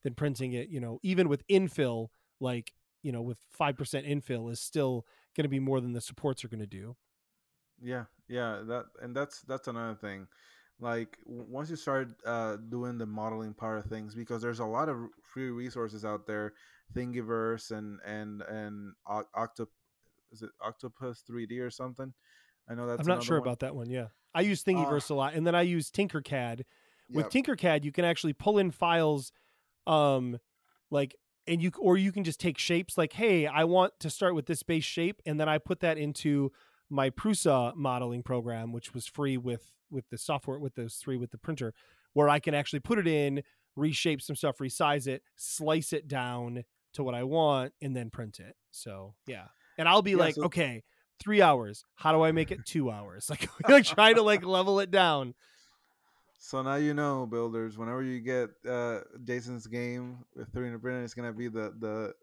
S4: than printing it you know even with infill like you know with 5% infill is still going to be more than the supports are going to do
S3: Yeah, yeah, that and that's that's another thing. Like once you start uh, doing the modeling part of things, because there's a lot of free resources out there, Thingiverse and and and Oc- Octop, is it Octopus 3D or something? I know that's
S4: i'm not sure
S3: one.
S4: about that one yeah i use thingiverse a lot and then i use tinkercad with
S3: Yep.
S4: tinkercad you can actually pull in files um like and you or you can just take shapes like hey i want to start with this base shape and then i put that into my prusa modeling program which was free with with the software with those three with the printer where i can actually put it in reshape some stuff resize it slice it down to what i want and then print it. So yeah. And i'll be
S3: Yeah,
S4: like
S3: so-
S4: okay three hours. How do i make it two hours? Like like trying to like level it down
S3: So now you know, builders. Whenever you get uh, Jason's game with 3D printing, it's gonna be the the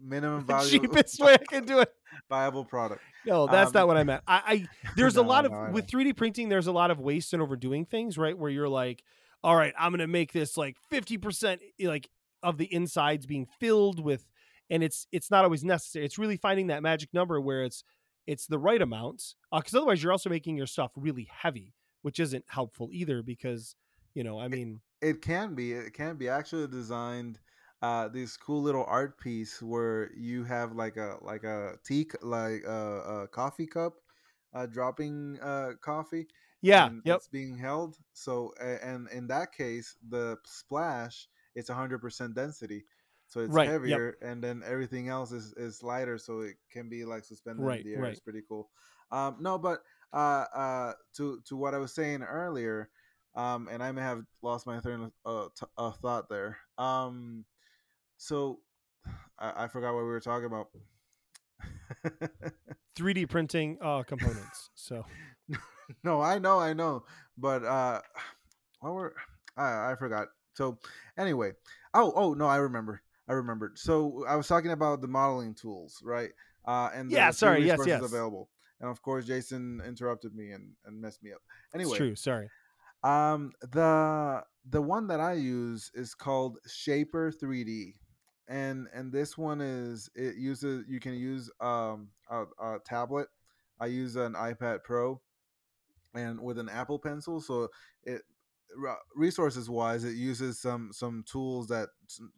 S3: minimum value
S4: cheapest way i can do it
S3: viable product.
S4: No, that's
S3: Um,
S4: not what I meant. I, I there's a lot of
S3: I
S4: with 3D printing. There's a lot of waste and overdoing things, right? Where you're like, all right, I'm gonna make this like 50 percent like of the insides being filled with, and it's it's not always necessary. It's really finding that magic number where it's it's the right amount, because otherwise you're also making your stuff really heavy, which isn't helpful either. Because you know, I mean,
S3: It can be. It can be actually designed. Uh, this cool little art piece where you have like a like a tea like a, a coffee cup, uh, dropping uh coffee.
S4: yeah, yep,
S3: it's being held. So and in that case, the splash it's hundred percent density, so it's
S4: Right, yep.
S3: heavier, and then everything else is is lighter, so it can be like suspended
S4: Right,
S3: in the air.
S4: right.
S3: It's pretty cool. Um, no, but uh, uh, to to what I was saying earlier, um, and I may have lost my train of uh, t- thought there. Um, so I, I forgot what we were talking about.
S4: 3D printing uh, components. So
S3: no, I know, I know, but uh, what were I? I forgot. So anyway, oh, oh no, I remember. I remembered. So I was talking about the modeling tools, right? Uh, and
S4: Yeah, sorry, yes, yes.
S3: available. And of course, Jason interrupted me and, and messed me up. Anyway,
S4: it's true. Sorry.
S3: um, the the one that I use is called Shapr3D, and and this one is it uses you can use um a, a tablet. I use an iPad Pro, and with an Apple Pencil, so it resources wise it uses some some tools that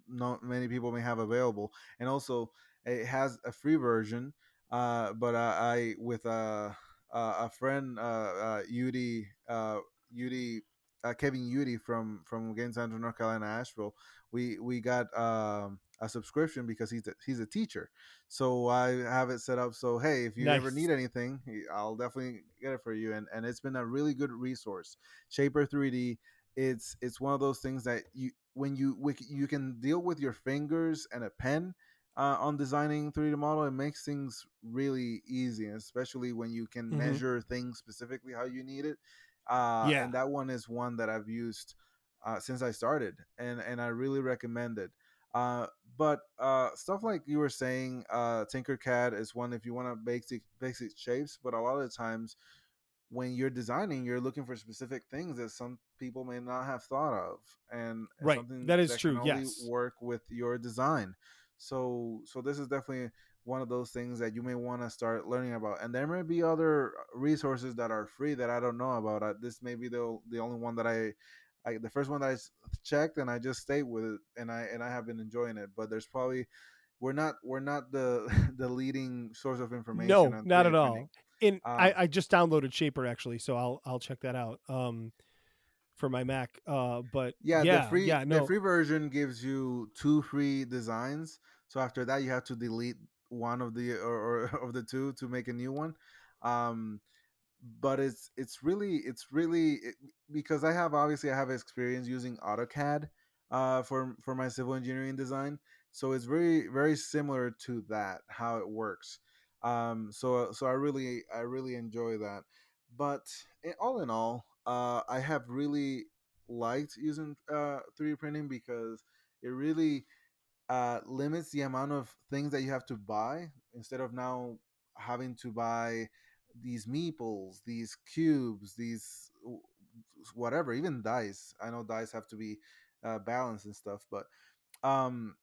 S3: not many people may have available and also it has a free version uh but i, I with a a a friend uh uh Udi uh Udi uh, Kevin Udi from from Games Center North Carolina Asheville we we got um a subscription because he's a, he's a teacher. So I have it set up so hey if you ever need anything I'll definitely get it for you and and it's been a really good resource. Shapr3D it's it's one of those things that you when you you can deal with your fingers and a pen uh, on designing 3D model it makes things really easy especially when you can
S4: Mhm.
S3: measure things specifically how you need it uh,
S4: Yeah.
S3: and that one is one that I've used uh, since I started and and I really recommend it uh, but uh, stuff like you were saying uh, Tinkercad is one if you want to basic basic shapes but a lot of the times when you're designing, you're looking for specific things that some people may not have thought of, and,
S4: Right,
S3: something
S4: that is
S3: can
S4: true, yes.
S3: work with your design. So, so this is definitely one of those things that you may want to start learning about. And there may be other resources that are free that I don't know about. Uh, this may be the the only one that I, I the first one that I checked, and I just stayed with it, and I and I have been enjoying it. But there's probably we're not we're not the the leading source of information.
S4: No, not
S3: 3D
S4: at all. And I,
S3: Um,
S4: I just downloaded Shapr actually, so I'll I'll check that out. Um, for my Mac. Uh, but
S3: Yeah,
S4: yeah,
S3: the free
S4: yeah, no,
S3: the free version gives you two free designs. So after that, you have to delete one of the or, or of the two to make a new one. Um, but it's it's really it's really it, because I have obviously I have experience using AutoCAD uh, for for my civil engineering design. So it's very very similar to that how it works. Um, so so I really I really enjoy that. But all in all, uh, I have really liked using uh, 3D printing because it really uh, limits the amount of things that you have to buy instead of now having to buy these meeples, these cubes, these whatever, even dice. I know dice have to be uh, balanced and stuff, but um,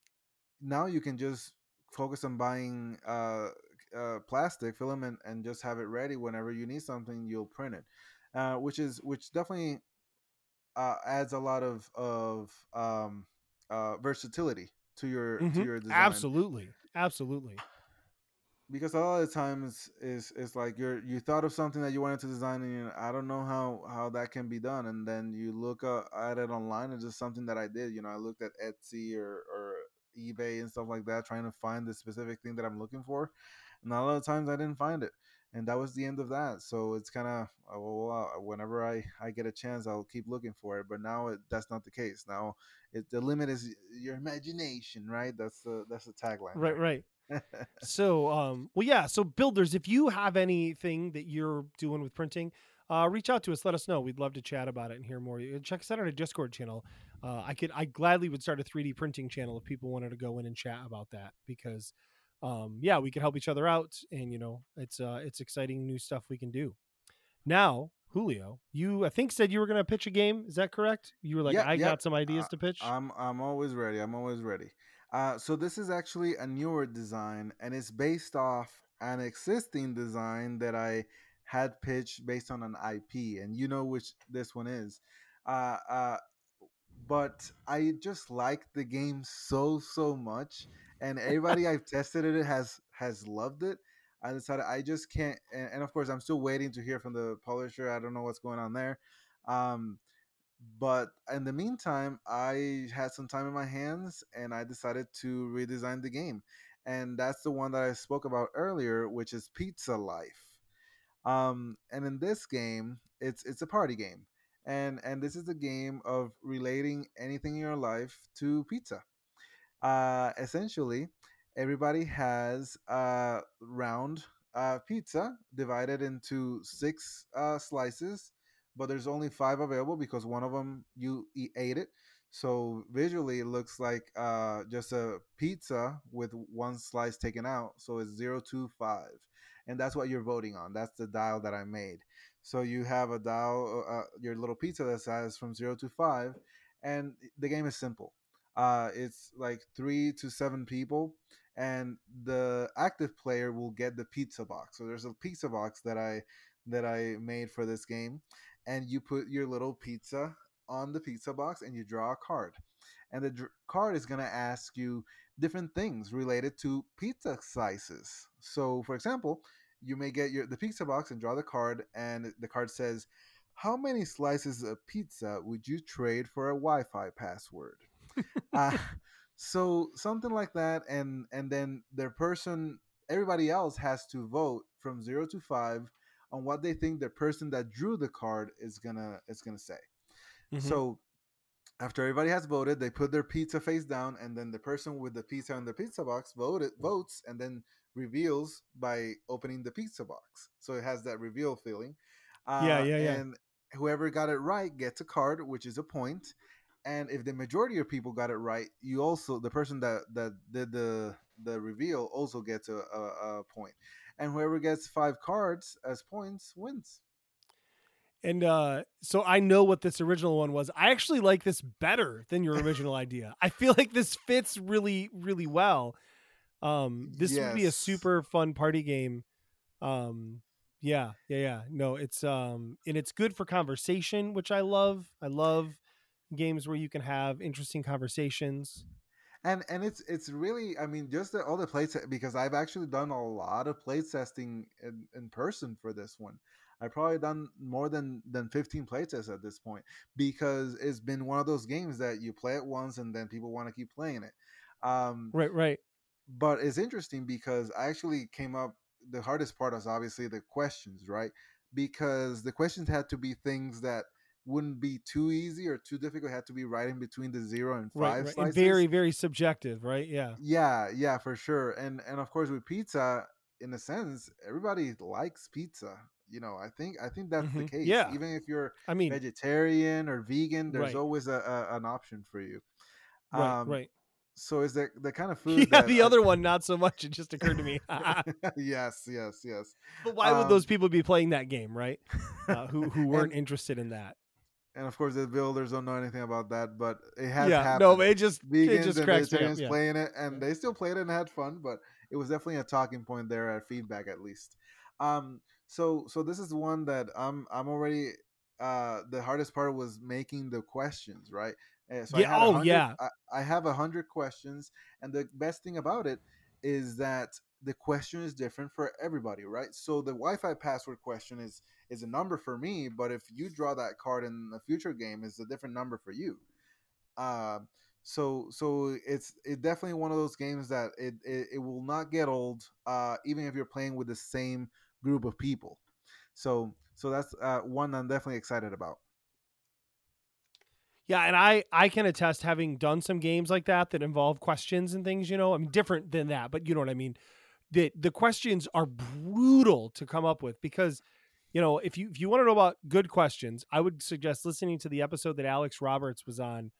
S3: now you can just focus on buying uh, uh, plastic filament and just have it ready whenever you need something. You'll print it, uh, which is which definitely uh, adds a lot of of um, uh, versatility to your to
S4: Mhm.
S3: your design.
S4: absolutely, absolutely.
S3: Because a lot of the times is is like you're you thought of something that you wanted to design and you're, I don't know how how that can be done, and then you look uh, at it online. and just something that I did. You know, I looked at Etsy or or eBay and stuff like that, trying to find the specific thing that I'm looking for, and a lot of times I didn't find it, and that was the end of that. So it's kind of uh, well, uh, whenever I I get a chance, I'll keep looking for it. But now it, that's not the case. Now it, the limit is your imagination, right? That's the that's the tagline.
S4: Right, right.
S3: right.
S4: So, um, well, yeah. So, builders, if you have anything that you're doing with printing, uh, reach out to us. Let us know. We'd love to chat about it and hear more. You- Check us out on our Discord channel. Uh, I could, I gladly would start a 3D printing channel if people wanted to go in and chat about that because, um, yeah, we can help each other out, and you know, it's uh, it's exciting new stuff we can do. Now, Julio, you I think said you were going to pitch a game. Is that correct? You were like,
S3: Yeah,
S4: I
S3: yeah.
S4: got some ideas
S3: Uh,
S4: to pitch.
S3: I'm I'm always ready. I'm always ready. Uh, so this is actually a newer design, and it's based off an existing design that I had pitched based on an IP, and you know which this one is. Uh, uh, but I just like the game so so much, and everybody I've tested it has has loved it. I decided I just can't, and, and of course I'm still waiting to hear from the publisher. I don't know what's going on there. Um, but in the meantime, I had some time in my hands and I decided to redesign the game. And that's the one that I spoke about earlier, which is Pizza Life. Um, and in this game, it's it's a party game. And and this is a game of relating anything in your life to pizza uh, essentially everybody has a round uh, pizza divided into six uh, slices but there's only five available because one of them you e- ate it. So visually it looks like uh, just a pizza with one slice taken out so it's zero to five and that's what you're voting on. That's the dial that i made. So you have a dial uh, your little pizza that says from zero to five and the game is simple uh, it's like three to seven people, and the active player will get the pizza box. So there's a pizza box that I that I made for this game, and you put your little pizza on the pizza box, and you draw a card, and the dr- card is gonna ask you different things related to pizza slices. So, for example, you may get your the pizza box and draw the card, and the card says, "How many slices of pizza would you trade for a Wi-Fi password?" Uh, so something like that and and then their person everybody else has to vote from zero to five on what they think the person that drew the card is gonna is gonna say
S4: Mhm.
S3: so after everybody has voted they put their pizza face down and then the person with the pizza in the pizza box voted votes and then reveals by opening the pizza box so it has that reveal feeling uh,
S4: Yeah, yeah, yeah.
S3: and whoever got it right gets a card which is a point and if the majority of people got it right you also the person that that did the the reveal also gets a, a, a point and whoever gets five cards as points wins
S4: and uh, so I know what this original one was. I actually like this better than your original idea. I feel like this fits really, really well. Um, this would be a super fun party game. Um, yeah, yeah, yeah. No, it's um, and it's good for conversation, which I love. I love games where you can have interesting conversations.
S3: and and it's it's really i mean just the, all the play te- because i've actually done a lot of play testing in, in person for this one i've probably done more than than 15 play tests at this point because it's been one of those games that you play it once and then people want to keep playing it um
S4: Right, right.
S3: but it's interesting because i actually came up the hardest part is obviously the questions right because the questions had to be things that wouldn't be too easy or too difficult it had to be right in between the zero and five
S4: right. And very, very subjective, right? Yeah.
S3: yeah, yeah, for sure. And and of course with pizza, in a sense, everybody likes pizza. You know, I think I think that's the
S4: Mhm.
S3: case.
S4: Yeah.
S3: Even if you're
S4: I mean,
S3: vegetarian or vegan, there's
S4: Right.
S3: always a, a an option for you.
S4: right,
S3: Um,
S4: right.
S3: So is the the kind of food
S4: Yeah,
S3: that
S4: the
S3: I-
S4: other one not so much. It just occurred to me.
S3: yes, yes, yes.
S4: but why would those
S3: Um,
S4: people be playing that game, right? Uh, who who weren't
S3: and,
S4: interested in that?
S3: And of course the builders don't know anything about that, but it has
S4: Yeah,
S3: happened.
S4: no, it just it
S3: vegans
S4: just
S3: and
S4: cracks me up.
S3: vegetarians
S4: Yeah.
S3: playing it, and they still played it and had fun. But it was definitely a talking point there at feedback, at least. Um, so so this is one that I'm I'm already. Uh, the hardest part was making the questions, right? Uh, so
S4: Yeah,
S3: I had a
S4: oh, yeah.
S3: I, I have a hundred questions, and the best thing about it is that the question is different for everybody, right? So the Wi-Fi password question is is a number for me, but if you draw that card in the future game, it's a different number for you. Um, so so it's it definitely one of those games that it it, it will not get old, uh, even if you're playing with the same group of people. So so that's uh, one I'm definitely excited about.
S4: Yeah, and I I can attest having done some games like that that involve questions and things. You know, I mean, different than that, but you know what I mean. The the questions are brutal to come up with because, you know, if you if you want to know about good questions, I would suggest listening to the episode that Alex Roberts was on.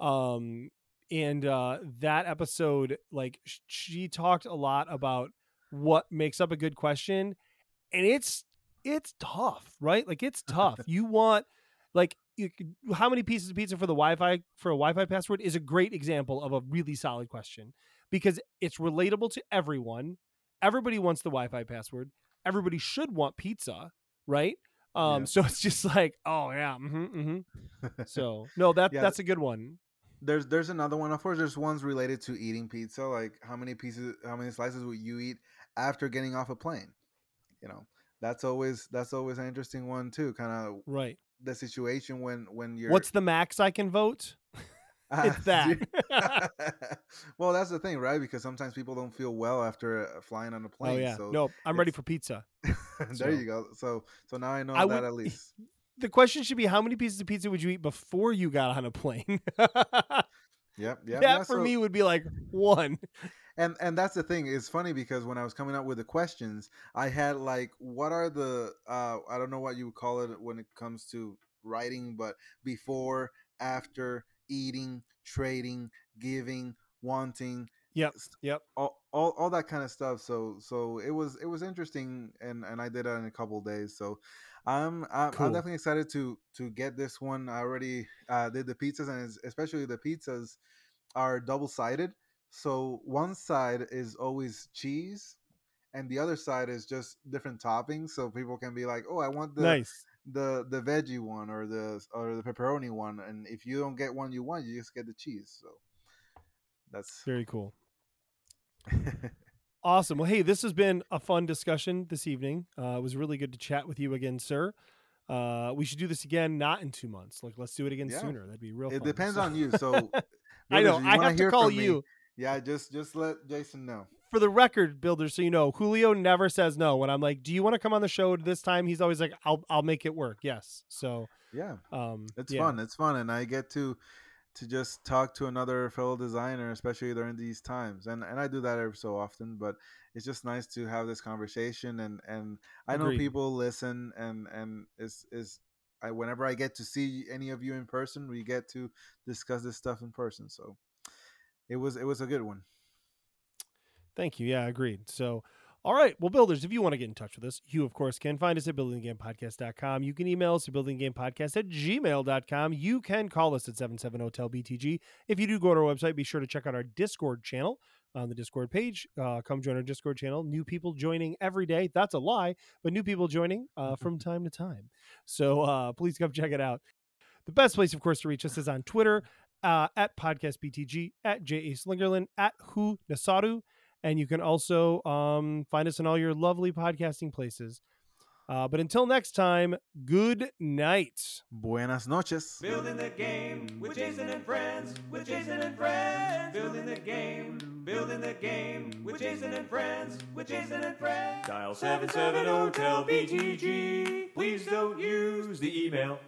S4: Um, and uh, that episode, like, she talked a lot about what makes up a good question, and it's it's tough, right? Like, it's tough. you want like you how many pieces of pizza for the Wi-Fi for a Wi-Fi password is a great example of a really solid question because it's relatable to everyone. Everybody wants the Wi-Fi password. Everybody should want pizza, right? Um,
S3: Yeah.
S4: so it's just like, oh yeah, hmm hmm So no, that
S3: Yeah,
S4: that's a good one.
S3: There's there's another one. Of course, there's ones related to eating pizza, like how many pieces, how many slices would you eat after getting off a plane? You know, that's always that's always an interesting one too. Kind of
S4: Right.
S3: the situation when when you're
S4: What's the max I can vote? It's that.
S3: well, that's the thing, right? Because sometimes people don't feel well after uh, flying on a plane.
S4: oh yeah.
S3: So
S4: no, I'm ready for pizza.
S3: there
S4: so-
S3: you go. So so now I know
S4: I
S3: that
S4: would-
S3: at least.
S4: The question should be how many pieces of pizza would you eat before you got on a plane?
S3: Yep, yep.
S4: that
S3: yeah,
S4: for
S3: so-
S4: me would be like one.
S3: and and that's the thing it's funny because when i was coming up with the questions i had like what are the uh i don't know what you would call it when it comes to writing but before after eating trading giving wanting
S4: Yep, yep.
S3: all, all, all that kind of stuff so so it was it was interesting and and i did it in a couple days so i'm I'm,
S4: Cool.
S3: I'm definitely excited to to get this one i already uh did the pizzas and especially the pizzas are double sided so one side is always cheese and the other side is just different toppings so people can be like oh i want the
S4: nice.
S3: The the veggie one or the or the pepperoni one and if you don't get one you want you just get the cheese so that's
S4: Very cool. Awesome. Well, hey, this has been a fun discussion this evening. Uh, it was really good to chat with you again, sir. Uh, we should do this again, not in two months. Like, let's do it again
S3: Yeah.
S4: sooner. That'd be real.
S3: it
S4: fun.
S3: depends
S4: So-
S3: on you so
S4: I know.
S3: you
S4: I have to call
S3: from me,
S4: you
S3: yeah just just let jason know
S4: for the record, builder. So you know, Julio never says no. When I'm like, "Do you want to come on the show this time?" He's always like, "I'll I'll make it work." Yes. So
S3: yeah
S4: um,
S3: it's
S4: yeah.
S3: fun it's fun and i get to to just talk to another fellow designer especially during these times and and i do that every so often but it's just nice to have this conversation and and i know
S4: Agreed.
S3: people listen and and is is I, whenever i get to see any of you in person we get to discuss this stuff in person so it was it was a good one
S4: Thank you. Yeah, I agreed. So All right. Well, builders, if you want to get in touch with us, you, of course, can find us at buildinggamepodcast.com. You can email us at buildinggamepodcast at gmail.com. You can call us at 770-TEL-BTG. If you do go to our website, be sure to check out our Discord channel on the Discord page. Uh, come join our Discord channel. New people joining every day. That's a lie, but new people joining uh, from time to time. So uh, please come check it out. The best place, of course, to reach us is on Twitter uh, at podcastbtg, at J.A. Slingerland, at Hu Nasaru. And you can also um, find us in all your lovely podcasting places. Uh, but until next time, good night.
S3: Buenas noches.
S1: Building the game with Jason and friends, with Jason and friends. Building the game, building the game with Jason and friends, with Jason and friends. Dial 770 tell BTG. Please don't use the email.